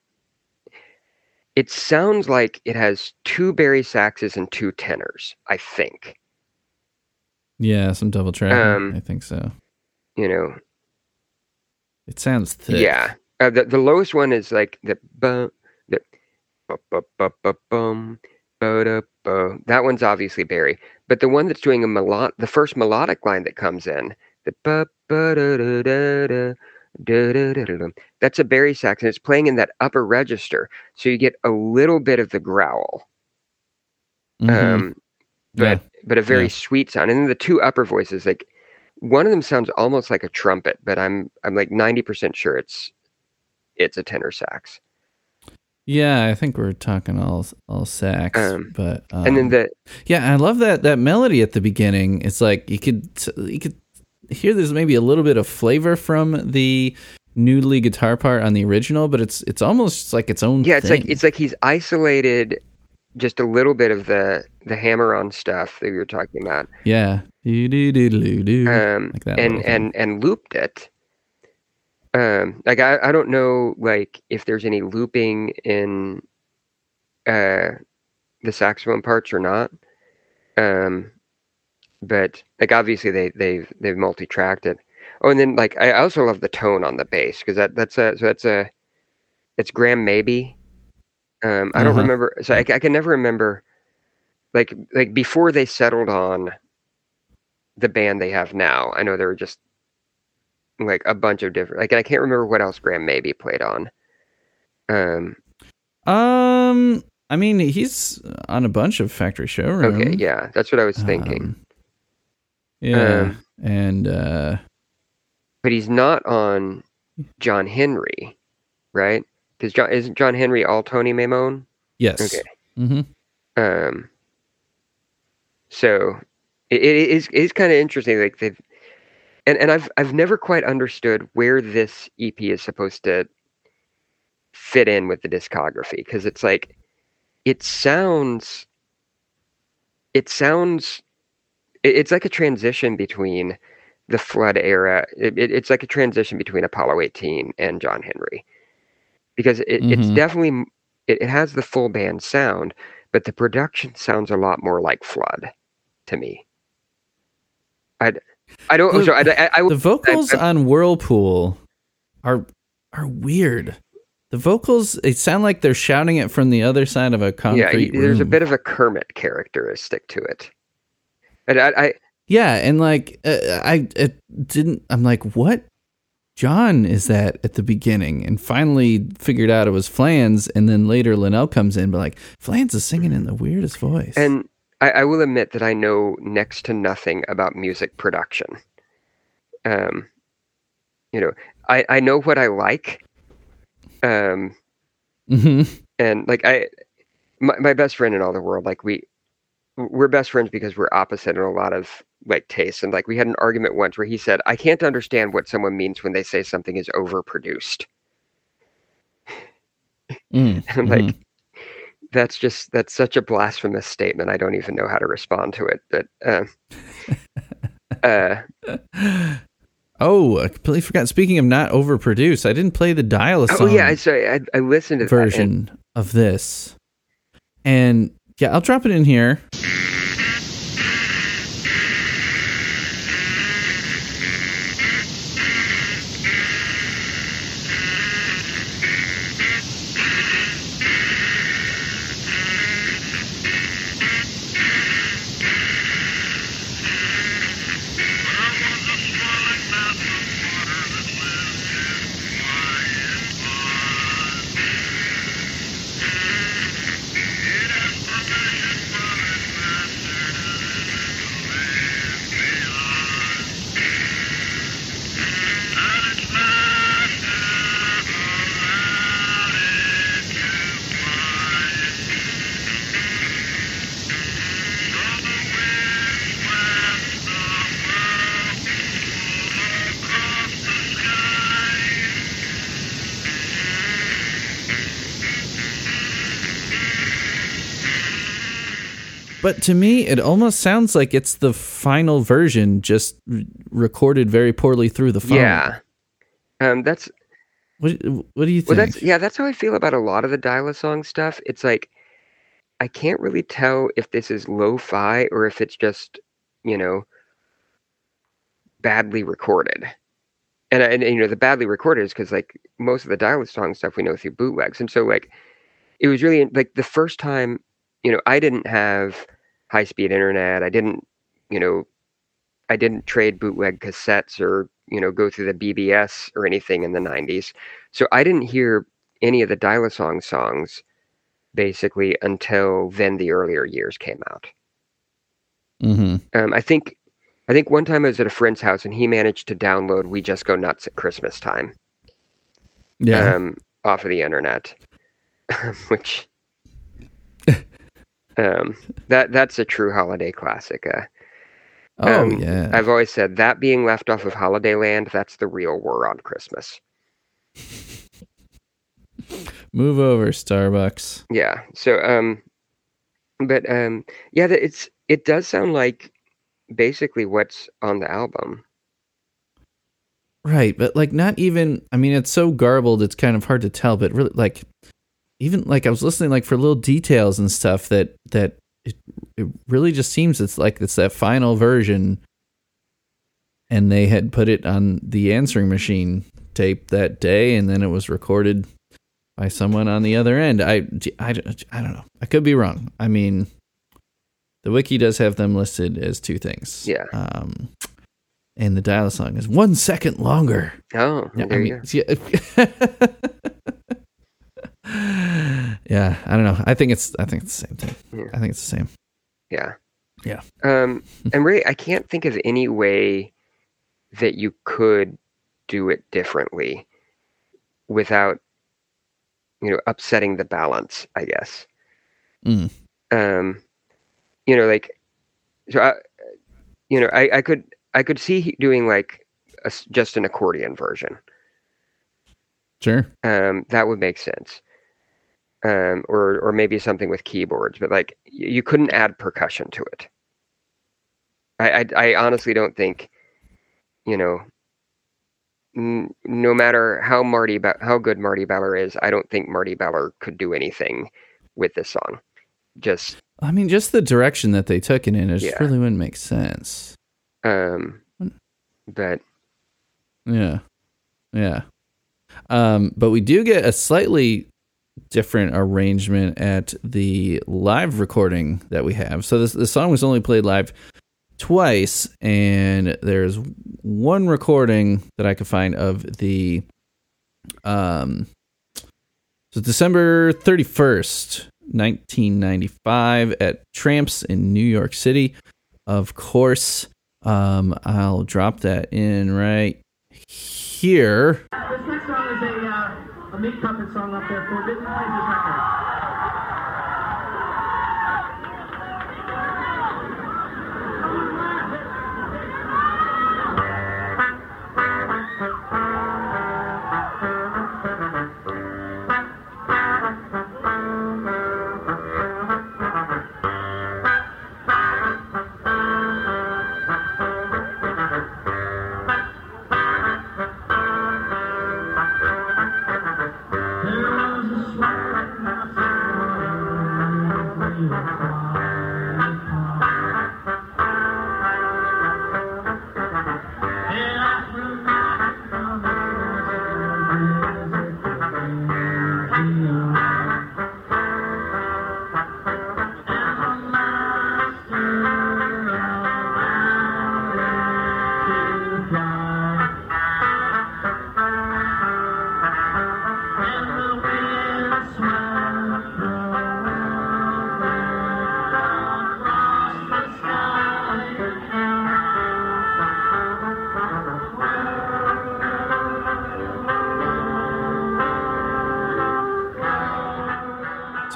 [SPEAKER 3] it sounds like it has two bari saxes and two tenors. I think.
[SPEAKER 1] Yeah. Some double tracking.
[SPEAKER 3] Um,
[SPEAKER 1] I think so.
[SPEAKER 3] You know,
[SPEAKER 1] It sounds thick.
[SPEAKER 3] Yeah. Uh, the the lowest one is like the bu the bu bu bu bu bum bu da bu. That one's obviously bari, but the one that's doing a melod the first melodic line that comes in the bu bu da da da da da da da da da. That's a bari sax, and it's playing in that upper register, so you get a little bit of the growl,
[SPEAKER 1] Mhm.
[SPEAKER 3] um, but but a very
[SPEAKER 1] Yeah.
[SPEAKER 3] sweet sound. And then the two upper voices, like one of them sounds almost like a trumpet, but I'm I'm like ninety percent sure it's it's a tenor sax.
[SPEAKER 1] yeah. I think we're talking all all sax.
[SPEAKER 3] Um,
[SPEAKER 1] but um,
[SPEAKER 3] and then the
[SPEAKER 1] yeah, I love that that melody at the beginning. It's like you could you could hear there's maybe a little bit of flavor from the noodly guitar part on the original, but it's it's almost like its own.
[SPEAKER 3] yeah, it's like it's like he's isolated just a little bit of the the hammer on stuff that we were talking about,
[SPEAKER 1] yeah.
[SPEAKER 3] Um,
[SPEAKER 1] Like that
[SPEAKER 3] and and and looped it. Um, like I I don't know like if there's any looping in uh the saxophone parts or not. Um, but like obviously they they've they've multi-tracked it. Oh, and then like I also love the tone on the bass because that that's a so that's a it's Graham Maby. Um, I don't
[SPEAKER 1] Uh-huh.
[SPEAKER 3] remember. So I, I can never remember like like before they settled on the band they have now. I know there were just like a bunch of different like I can't remember what else Graham Maby played on. Um,
[SPEAKER 1] Um, I mean, he's on a bunch of Factory Showroom.
[SPEAKER 3] okay, yeah, that's what I was thinking.
[SPEAKER 1] Um, yeah,
[SPEAKER 3] Um,
[SPEAKER 1] and uh,
[SPEAKER 3] but he's not on John Henry, right? Because John isn't John Henry all Tony Maimone.
[SPEAKER 1] yes,
[SPEAKER 3] Okay.
[SPEAKER 1] hmm
[SPEAKER 3] Um, so it, it is it is kind of interesting. Like they've and and I've I've never quite understood where this EP is supposed to fit in with the discography because it's like it sounds it sounds it- it's like a transition between the flood era it- it's like a transition between apollo 18 and john henry because it, it's
[SPEAKER 1] Mhm.
[SPEAKER 3] definitely it, it has the full band sound but the production sounds a lot more like flood to me i i don't
[SPEAKER 1] The-
[SPEAKER 3] so I, I, I,
[SPEAKER 1] the vocals
[SPEAKER 3] I-
[SPEAKER 1] on Whirlpool are are weird. The vocals they sound like they're shouting it from the other side of a
[SPEAKER 3] yeah
[SPEAKER 1] concrete
[SPEAKER 3] y- there's a bit of a kermit characteristic to it and I, I
[SPEAKER 1] Yeah, and like uh, I it didn't. I'm like, what? John is that at the beginning, and finally figured out it was Flans, and then later Linnell comes in, but like Flans is singing in the weirdest voice.
[SPEAKER 3] And I, I will admit that I know next to nothing about music production. Um, you know, I, I know what I like. Um,
[SPEAKER 1] mm-hmm.
[SPEAKER 3] and like I, my, my best friend in all the world, like we, we're best friends because we're opposite in a lot of like tastes. And like we had an argument once where he said, "I can't understand what someone means when they say something is overproduced."
[SPEAKER 1] Mm,
[SPEAKER 3] I'm like,
[SPEAKER 1] mhm.
[SPEAKER 3] that's just that's such a blasphemous statement. I don't even know how to respond to it. But uh, uh,
[SPEAKER 1] Oh, I completely forgot. Speaking of not overproduced, I didn't play the dial a
[SPEAKER 3] oh yeah, I sorry, I, I listened to that and-
[SPEAKER 1] version of this. And yeah, I'll drop it in here. But to me, it almost sounds like it's the final version, just r- recorded very poorly through the phone.
[SPEAKER 3] yeah. Um, that's
[SPEAKER 1] What, what do you think?
[SPEAKER 3] Well, that's yeah, that's how I feel about a lot of the dial-a-song stuff. It's like I can't really tell if this is lo-fi or if it's just, you know, badly recorded. And, I- and you know, the badly recorded is because like most of the dial-a-song stuff we know through bootlegs, and so like it was really like the first time, you know, I didn't have high-speed internet. I didn't, you know, I didn't trade bootleg cassettes or you know go through the BBS or anything in the 90s. So I didn't hear any of the Dial-A-Song songs basically until then the earlier years came out.
[SPEAKER 1] hmm
[SPEAKER 3] Um, I think I think one time I was at a friend's house and he managed to download "We Just Go Nuts at Christmas Time"
[SPEAKER 1] Yeah.
[SPEAKER 3] um, off of the internet, which um, that that's a true holiday classic. Uh,
[SPEAKER 1] oh
[SPEAKER 3] um,
[SPEAKER 1] yeah.
[SPEAKER 3] I've always said that being left off of Holiday Land, that's the real war on Christmas.
[SPEAKER 1] Move over, Starbucks.
[SPEAKER 3] Yeah. So um but um yeah, that it's it does sound like basically what's on the album.
[SPEAKER 1] Right, but like not even. I mean, it's so garbled. It's kind of hard to tell. But really, like even like I was listening like for little details and stuff that that it it really just seems it's like it's that final version, and they had put it on the answering machine tape that day, and then it was recorded by someone on the other end. I I, I don't know. I could be wrong. I mean. The wiki does have them listed as two things.
[SPEAKER 3] Yeah.
[SPEAKER 1] Um, and the dial song is one second longer.
[SPEAKER 3] Oh, there
[SPEAKER 1] I
[SPEAKER 3] you
[SPEAKER 1] mean,
[SPEAKER 3] go.
[SPEAKER 1] yeah. Yeah, I don't know. I think it's I think it's the same thing.
[SPEAKER 3] Yeah.
[SPEAKER 1] I think it's the same.
[SPEAKER 3] Yeah.
[SPEAKER 1] Yeah.
[SPEAKER 3] Um and really, I can't think of any way that you could do it differently without you know upsetting the balance, I guess.
[SPEAKER 1] Mm.
[SPEAKER 3] um you know like so I, you know I, I could i could see doing like a just an accordion version
[SPEAKER 1] Sure.
[SPEAKER 3] um that would make sense um or or maybe something with keyboards but like you couldn't add percussion to it i i, I honestly don't think you know n- no matter how marty ba- how good marty beller is i don't think marty beller could do anything with this song just
[SPEAKER 1] I mean, just the direction that they took it in, it
[SPEAKER 3] Yeah.
[SPEAKER 1] really wouldn't make sense.
[SPEAKER 3] um but
[SPEAKER 1] Yeah. Yeah. Um, but we do get a slightly different arrangement at the live recording that we have. So this the song was only played live twice, and there's one recording that I could find of the um so December 31st, 1995 at Tramps in New York City. Of course, um I'll drop that in right here.
[SPEAKER 4] This next song is a, a meat puppet song up there, Forbidden Places record.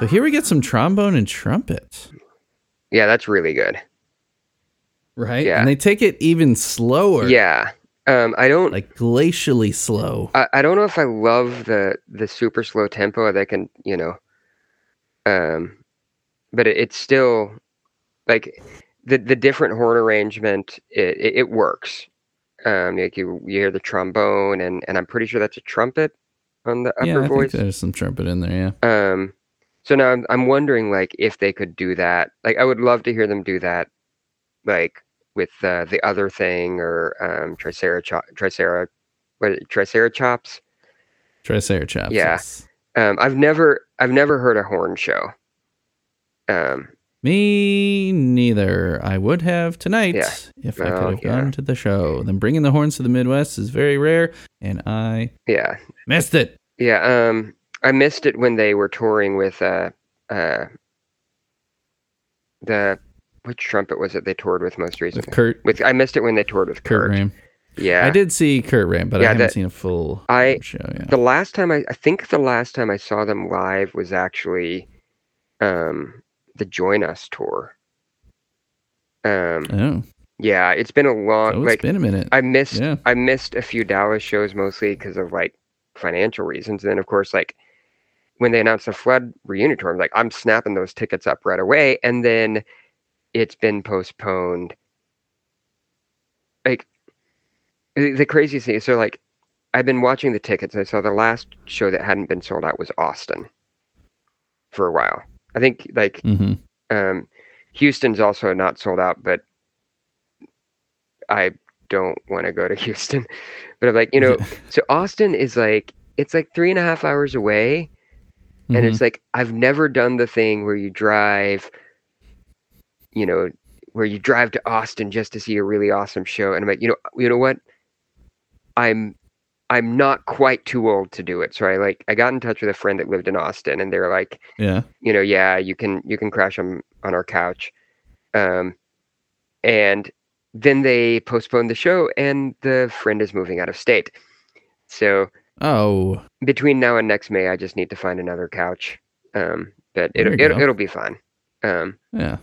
[SPEAKER 1] So here we get some trombone and trumpet,
[SPEAKER 3] Yeah, that's really good.
[SPEAKER 1] right?
[SPEAKER 3] Yeah.
[SPEAKER 1] And they take it even slower.
[SPEAKER 3] Yeah. Um, I don't
[SPEAKER 1] Like glacially slow.
[SPEAKER 3] I, I don't know if I love the the super slow tempo that can you know, um, but it, it's still like the the different horn arrangement. It it, it works. Um, like you you hear the trombone and and I'm pretty sure that's a trumpet on the upper
[SPEAKER 1] yeah, I
[SPEAKER 3] voice.
[SPEAKER 1] think there's some trumpet in there. Yeah.
[SPEAKER 3] Um, so now I'm I'm wondering like if they could do that. Like I would love to hear them do that, like with uh, the other thing or um Triceratops Tricera what Triceratops.
[SPEAKER 1] Triceratops.
[SPEAKER 3] Yeah.
[SPEAKER 1] yes.
[SPEAKER 3] Um, I've never I've never heard a horn show. Um,
[SPEAKER 1] Me neither. I would have tonight
[SPEAKER 3] Yeah.
[SPEAKER 1] if I
[SPEAKER 3] Oh,
[SPEAKER 1] could have
[SPEAKER 3] yeah.
[SPEAKER 1] gone to the show. Then bringing the horns to the Midwest is very rare, and I
[SPEAKER 3] yeah,
[SPEAKER 1] missed it.
[SPEAKER 3] yeah. Um, I missed it when they were touring with uh uh the which trumpet was it they toured with most
[SPEAKER 1] With
[SPEAKER 3] recently?
[SPEAKER 1] Curt,
[SPEAKER 3] With I missed it when they toured with
[SPEAKER 1] Curt
[SPEAKER 3] Curt.
[SPEAKER 1] Ramm.
[SPEAKER 3] Yeah,
[SPEAKER 1] I did see Curt Ramm, but I haven't
[SPEAKER 3] that-
[SPEAKER 1] seen a full
[SPEAKER 3] I-
[SPEAKER 1] show. Yeah.
[SPEAKER 3] The last time I, I think the last time I saw them live was actually um the Join Us tour. Um
[SPEAKER 1] Oh,
[SPEAKER 3] yeah, it's been a long
[SPEAKER 1] so it's
[SPEAKER 3] like
[SPEAKER 1] been a minute.
[SPEAKER 3] I missed
[SPEAKER 1] Yeah.
[SPEAKER 3] I missed a few Dallas shows mostly because of like financial reasons. And then of course like when they announced the flood reunion tour, I'm like, I'm snapping those tickets up right away. And then it's been postponed. Like the craziest thing is so like I've been watching the tickets. I saw the last show that hadn't been sold out was Austin for a while. I think like
[SPEAKER 1] hmm
[SPEAKER 3] um, Houston's also not sold out, but I don't want to go to Houston. But I'm like, you know, so Austin is like it's like three and a half hours away, and
[SPEAKER 1] Mm-hmm.
[SPEAKER 3] it's like I've never done the thing where you drive, you know, where you drive to Austin just to see a really awesome show, and I'm like, you know, you know what, I'm. I'm not quite too old to do it. So I like I got in touch with a friend that lived in Austin and they're like,
[SPEAKER 1] yeah.
[SPEAKER 3] you know, yeah, you can you can crash on on our couch. Um, and then they postponed the show, and the friend is moving out of state. So
[SPEAKER 1] Oh,
[SPEAKER 3] between now and next May, I just need to find another couch. Um, but it'll it'll, it'll be fine. Um,
[SPEAKER 1] yeah.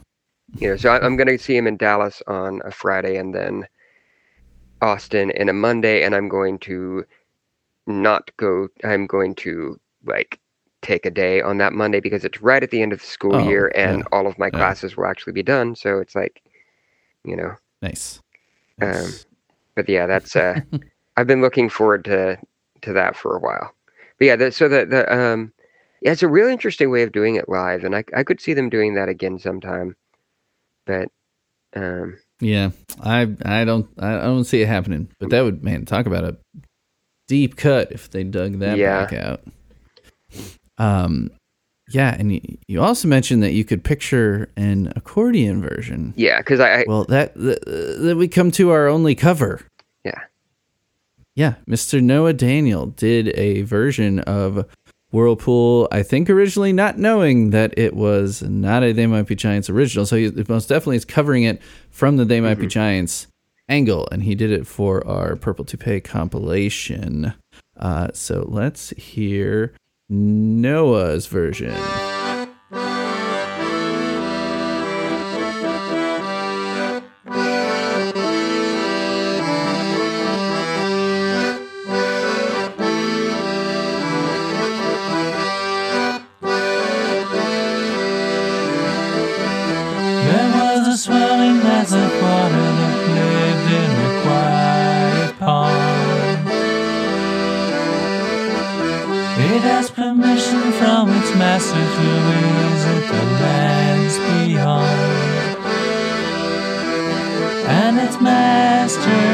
[SPEAKER 3] you know, so I, I'm gonna see him in Dallas on a Friday, and then Austin in a Monday, and I'm going to not go. I'm going to like take a day on that Monday because it's right at the end of the school
[SPEAKER 1] Oh,
[SPEAKER 3] year, and
[SPEAKER 1] yeah.
[SPEAKER 3] all of my
[SPEAKER 1] Yeah.
[SPEAKER 3] classes will actually be done. So it's like, you know,
[SPEAKER 1] Nice.
[SPEAKER 3] Um,
[SPEAKER 1] Nice.
[SPEAKER 3] but yeah, that's uh, I've been looking forward to to that for a while. But yeah, the, so the the um, yeah, it's a really interesting way of doing it live, and I I could see them doing that again sometime. But um,
[SPEAKER 1] Yeah, I I don't I don't see it happening. But that would man talk about a deep cut if they dug that
[SPEAKER 3] Yeah.
[SPEAKER 1] back out. Um, yeah, and you, you also mentioned that you could picture an accordion version.
[SPEAKER 3] yeah, because I, I
[SPEAKER 1] Well, that that, that we come to our only cover.
[SPEAKER 3] Yeah.
[SPEAKER 1] Yeah, Mr. Noah Daniel did a version of Whirlpool, I think originally not knowing that it was not a They Might Be Giants original. So he most definitely is covering it from the They Might Be Giants angle, and he did it for our Purple Toupee compilation. Uh, so let's hear Noah's version.
[SPEAKER 2] Master to visit the lands beyond. And its master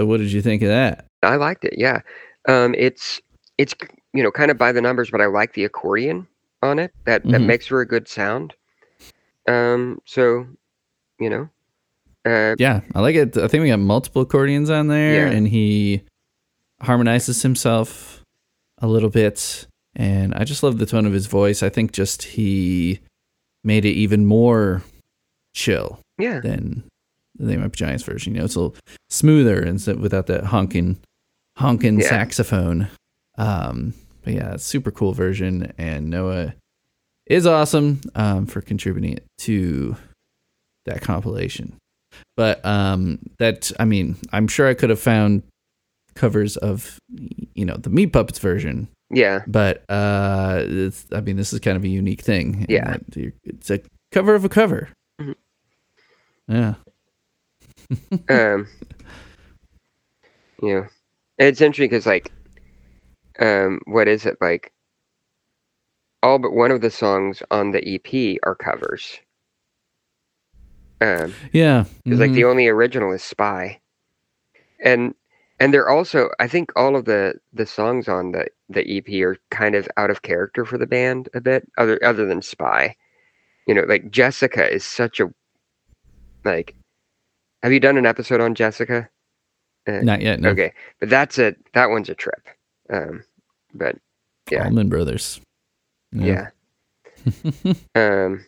[SPEAKER 2] So,
[SPEAKER 1] what did you think of that?
[SPEAKER 3] I liked it. Yeah, um, it's it's you know kind of by the numbers, but I like the accordion on it. That that
[SPEAKER 1] Mhm.
[SPEAKER 3] makes for a good sound. Um, so you know, uh,
[SPEAKER 1] Yeah, I like it. I think we got multiple accordions on there,
[SPEAKER 3] Yeah.
[SPEAKER 1] and he harmonizes himself a little bit. And I just love the tone of his voice. I think just he made it even more chill
[SPEAKER 3] yeah,
[SPEAKER 1] than the They Might Be Giants version. You know, it's a little smoother instead without that honking, honking
[SPEAKER 3] Yeah.
[SPEAKER 1] saxophone. Um, but yeah, super cool version, and Noah is awesome um, for contributing it to that compilation. But um, that I mean, I'm sure I could have found covers of you know the Meat Puppets version
[SPEAKER 3] yeah,
[SPEAKER 1] but uh it's, i mean this is kind of a unique thing
[SPEAKER 3] Yeah.
[SPEAKER 1] it's a cover of a cover
[SPEAKER 3] Mhm.
[SPEAKER 1] yeah
[SPEAKER 3] um, and it's interesting because like, um, what is it like? All but one of the songs on the EP are covers. Um,
[SPEAKER 1] yeah
[SPEAKER 3] Because like
[SPEAKER 1] mhm.
[SPEAKER 3] the only original is Spy, and and they're also I think all of the the songs on the the EP are kind of out of character for the band a bit other other than Spy. You know, like Jessica is such a like. Have you done an episode on Jessica? Uh,
[SPEAKER 1] not yet no
[SPEAKER 3] Okay, but that's a that one's a trip. Um, but yeah.
[SPEAKER 1] Allman brothers
[SPEAKER 3] yeah. um,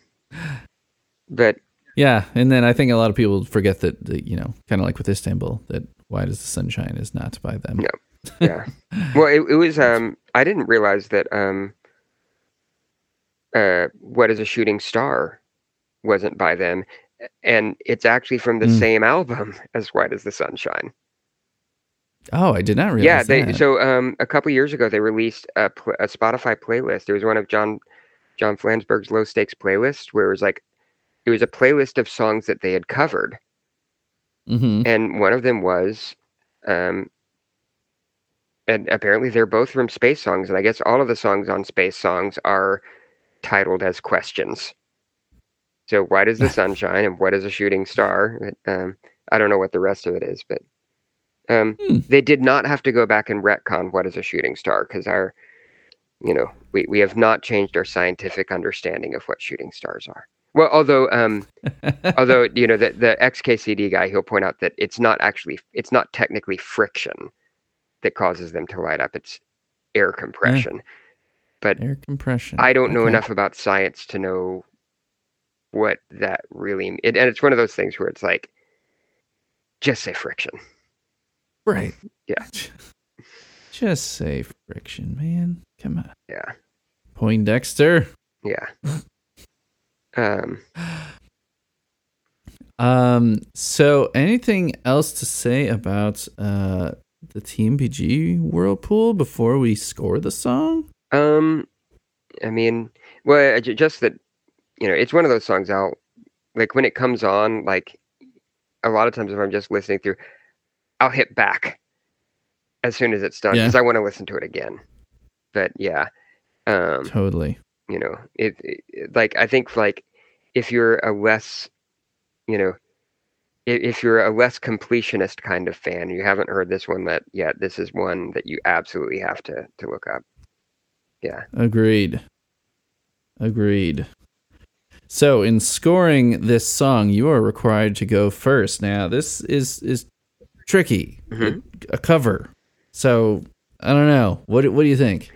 [SPEAKER 3] but
[SPEAKER 1] yeah and then i think a lot of people forget that, that you know kind of like with istanbul that Why Does the Sun Shine is not by them
[SPEAKER 3] No. yeah. Well, it, it was. Um, I didn't realize that. Um, uh, what is a shooting star wasn't by them, and it's actually from the
[SPEAKER 1] Mm.
[SPEAKER 3] same album as Why Does the Sun Shine.
[SPEAKER 1] oh i did not realize
[SPEAKER 3] yeah. They
[SPEAKER 1] that.
[SPEAKER 3] so um a couple years ago they released a, pl- a Spotify playlist. There was one of John John Flansburgh's low stakes playlist where it was like it was a playlist of songs that they had covered,
[SPEAKER 1] Mhm.
[SPEAKER 3] and one of them was um and apparently they're both from space songs and i guess all of the songs on space songs are titled as questions so why does the sun shine and what is a shooting star um i don't know what the rest of it is but um
[SPEAKER 1] Hmm.
[SPEAKER 3] they did not have to go back and retcon what is a shooting star because our you know we, we have not changed our scientific understanding of what shooting stars are well although um although you know the the XKCD guy, he'll point out that it's not actually it's not technically friction that causes them to light up; it's air compression. But
[SPEAKER 1] air compression
[SPEAKER 3] I don't know
[SPEAKER 1] Okay.
[SPEAKER 3] enough about science to know what that really. It, and it's one of those things where it's like, just say friction.
[SPEAKER 1] right
[SPEAKER 3] Yeah.
[SPEAKER 1] just say friction man come on
[SPEAKER 3] Yeah,
[SPEAKER 1] poindexter
[SPEAKER 3] yeah. Um,
[SPEAKER 1] Um. So, anything else to say about uh the TMBG Whirlpool before we score the song?
[SPEAKER 3] Um, I mean, well, just that, you know, it's one of those songs I'll like when it comes on. Like a lot of times, if I'm just listening through, I'll hit back as soon as it's done
[SPEAKER 1] Yeah.
[SPEAKER 3] because I want to listen to it again. But yeah, um,
[SPEAKER 1] Totally.
[SPEAKER 3] you know, it, it like I think like if you're a less, you know, i- if you're a less completionist kind of fan, you haven't heard this one that yet. This is one that you absolutely have to to look up. Yeah.
[SPEAKER 1] Agreed. Agreed. So, in scoring this song, you are required to go first. Now, this is is tricky.
[SPEAKER 3] Mhm.
[SPEAKER 1] A cover. So, I don't know. What what do you think?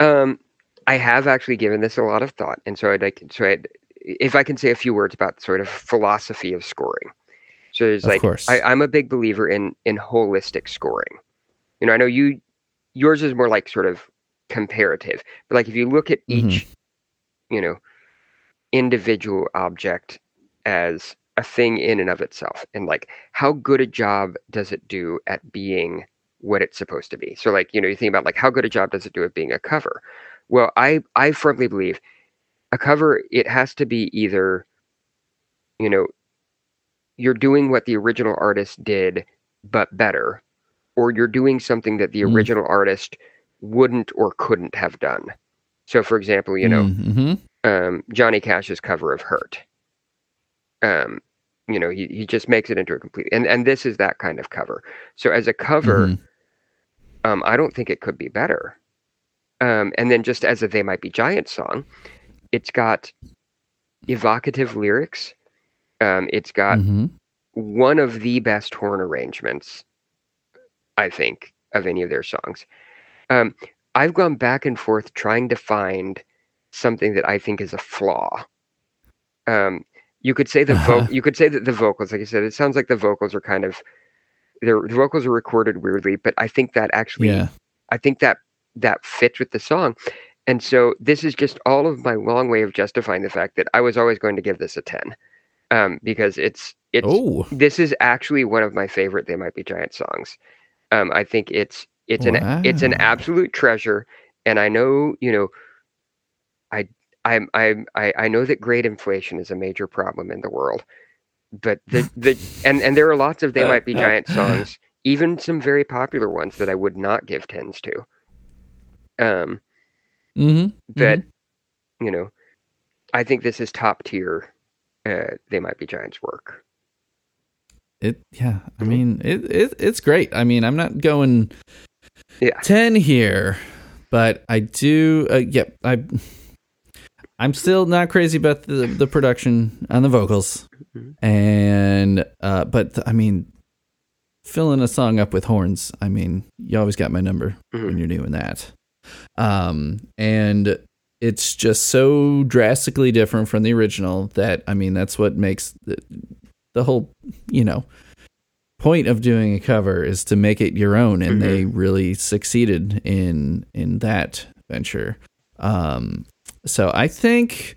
[SPEAKER 3] Um, I have actually given this a lot of thought, and so I'd like so I'd, if I can say a few words about sort of philosophy of scoring. So there's
[SPEAKER 1] Of
[SPEAKER 3] like
[SPEAKER 1] course.
[SPEAKER 3] I, I'm a big believer in in holistic scoring. You know, I know you yours is more like sort of comparative, but like if you look at
[SPEAKER 1] Mhm.
[SPEAKER 3] each, you know, individual object as a thing in and of itself, and like how good a job does it do at being what it's supposed to be. So like, you know, you think about like how good a job does it do at being a cover? Well, I I firmly believe a cover it has to be either you know you're doing what the original artist did but better or you're doing something that the
[SPEAKER 1] Mm.
[SPEAKER 3] original artist wouldn't or couldn't have done. So for example, you know,
[SPEAKER 1] hmm
[SPEAKER 3] um, Johnny Cash's cover of Hurt. Um, you know, he, he just makes it into a complete and and this is that kind of cover. So as a cover,
[SPEAKER 1] Mhm.
[SPEAKER 3] um, I don't think it could be better. Um, and then just as a They Might Be Giants song, it's got evocative lyrics. Um, it's got
[SPEAKER 1] Mhm.
[SPEAKER 3] one of the best horn arrangements, I think, of any of their songs. Um, I've gone back and forth trying to find something that I think is a flaw. Um, you could say the vo- you could say that the vocals, like I said, it sounds like the vocals are kind of they're, the vocals are recorded weirdly, but I think that actually
[SPEAKER 1] Yeah.
[SPEAKER 3] I think that that fits with the song. And so this is just all of my long way of justifying the fact that I was always going to give this a 10. Um, because it's it's
[SPEAKER 1] Oh.
[SPEAKER 3] this is actually one of my favorite They Might Be Giant songs. Um, I think it's it's an it's an absolute treasure, and I know you know, I'm I'm I, I know that grade inflation is a major problem in the world, but the the and and there are lots of They Might Be Giant songs, even some very popular ones that I would not give tens to. Um,
[SPEAKER 1] hmm
[SPEAKER 3] but you know, I think this is top tier. Uh, they might be Giants work.
[SPEAKER 1] It yeah, I
[SPEAKER 3] Mhm.
[SPEAKER 1] mean it, it it's great. I mean, I'm not going
[SPEAKER 3] Yeah.
[SPEAKER 1] 10 here, but I do uh, yep, I I'm still not crazy about the the production on the vocals.
[SPEAKER 3] Mhm.
[SPEAKER 1] And uh but I mean filling a song up with horns, I mean, you always got my number
[SPEAKER 3] Mhm.
[SPEAKER 1] when you're doing that. Um and it's just so drastically different from the original that I mean that's what makes the, the whole, you know, point of doing a cover is to make it your own and they really succeeded in in that venture. Um so I think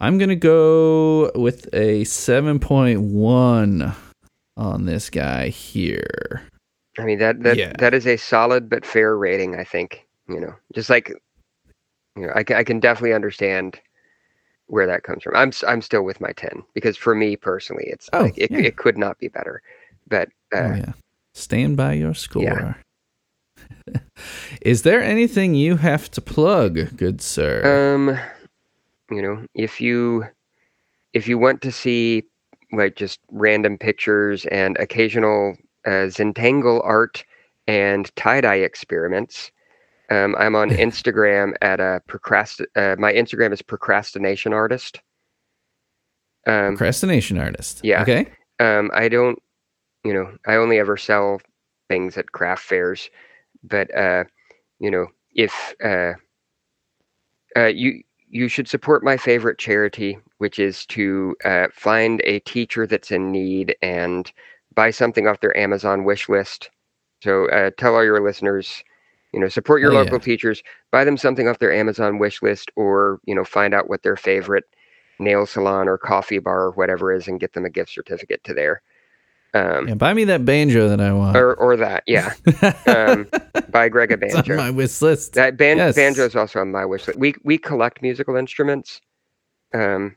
[SPEAKER 1] I'm going to go with a 7.1 on this guy here.
[SPEAKER 3] I mean that that
[SPEAKER 1] Yeah.
[SPEAKER 3] that is a solid but fair rating. I think you know, just like you know, I, I can definitely understand where that comes from. I'm I'm still with my ten because for me personally, it's
[SPEAKER 1] Oh,
[SPEAKER 3] like it
[SPEAKER 1] yeah.
[SPEAKER 3] it could not be better. But uh,
[SPEAKER 1] oh yeah. Stand by your score.
[SPEAKER 3] Yeah.
[SPEAKER 1] Is there anything you have to plug, good sir?
[SPEAKER 3] Um, you know, if you if you want to see like just random pictures and occasional uh, Zentangle art and tie dye experiments, um, I'm on Instagram at a procrast. Uh, my Instagram is procrastination artist. Um,
[SPEAKER 1] Procrastination artist.
[SPEAKER 3] yeah.
[SPEAKER 1] Okay.
[SPEAKER 3] um, I don't, you know, I only ever sell things at craft fairs, but uh, you know, if uh, uh, you you should support my favorite charity, which is to uh, find a teacher that's in need and buy something off their Amazon wish list. So uh, tell all your listeners, you know, support your
[SPEAKER 1] Oh, yeah.
[SPEAKER 3] local teachers, buy them something off their Amazon wish list, or you know, find out what their favorite nail salon or coffee bar or whatever is, and get them a gift certificate to there. Um,
[SPEAKER 1] Yeah, buy me that banjo that I want.
[SPEAKER 3] or or that, yeah. Um, buy Greg a
[SPEAKER 1] it's on
[SPEAKER 3] banjo.
[SPEAKER 1] my wish list.
[SPEAKER 3] That ban-
[SPEAKER 1] Yes.
[SPEAKER 3] banjo is also on my wish list. We we collect musical instruments. Um,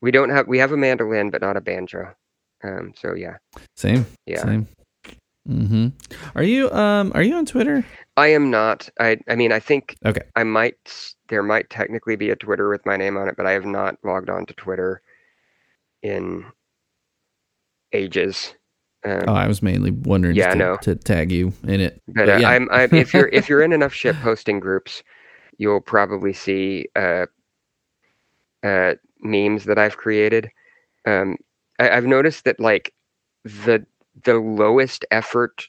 [SPEAKER 3] we don't have we have a mandolin, but not a banjo. Um, so yeah,
[SPEAKER 1] Same.
[SPEAKER 3] yeah.
[SPEAKER 1] Same. Mm-hmm. Are you um are you on Twitter?
[SPEAKER 3] I am not. I I mean, I think
[SPEAKER 1] Okay.
[SPEAKER 3] I might. There might technically be a Twitter with my name on it, but I have not logged on to Twitter in ages. Um,
[SPEAKER 1] Oh, I was mainly wondering
[SPEAKER 3] Yeah, I know.
[SPEAKER 1] to, to tag you in it.
[SPEAKER 3] but
[SPEAKER 1] But
[SPEAKER 3] uh,
[SPEAKER 1] yeah.
[SPEAKER 3] I'm, I'm if you're if you're in enough ship posting groups, you'll probably see uh, uh, memes that I've created. Um, I, I've noticed that like the the lowest effort,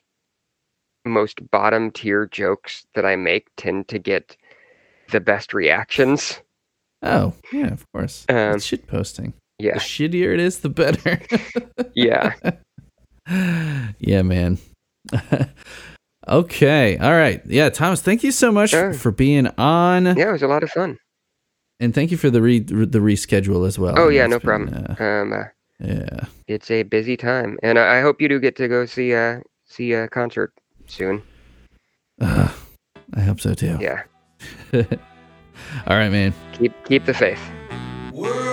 [SPEAKER 3] most bottom tier jokes that I make tend to get the best reactions.
[SPEAKER 1] Oh, yeah, of course.
[SPEAKER 3] Um,
[SPEAKER 1] shit posting.
[SPEAKER 3] Yeah,
[SPEAKER 1] The shittier it is, the better.
[SPEAKER 3] yeah.
[SPEAKER 1] yeah, man. okay. All right. Yeah, Thomas, thank you so much
[SPEAKER 3] Sure.
[SPEAKER 1] for being on.
[SPEAKER 3] Yeah, it was a lot of fun.
[SPEAKER 1] And thank you for the re- the reschedule as well.
[SPEAKER 3] Oh yeah,
[SPEAKER 1] It's
[SPEAKER 3] no
[SPEAKER 1] been,
[SPEAKER 3] problem.
[SPEAKER 1] uh,
[SPEAKER 3] Um, uh,
[SPEAKER 1] yeah.
[SPEAKER 3] it's a busy time, and I, I hope you do get to go see uh see a concert soon.
[SPEAKER 1] Uh, I hope so too.
[SPEAKER 3] Yeah,
[SPEAKER 1] All right, man.
[SPEAKER 3] keep keep the faith.
[SPEAKER 2] World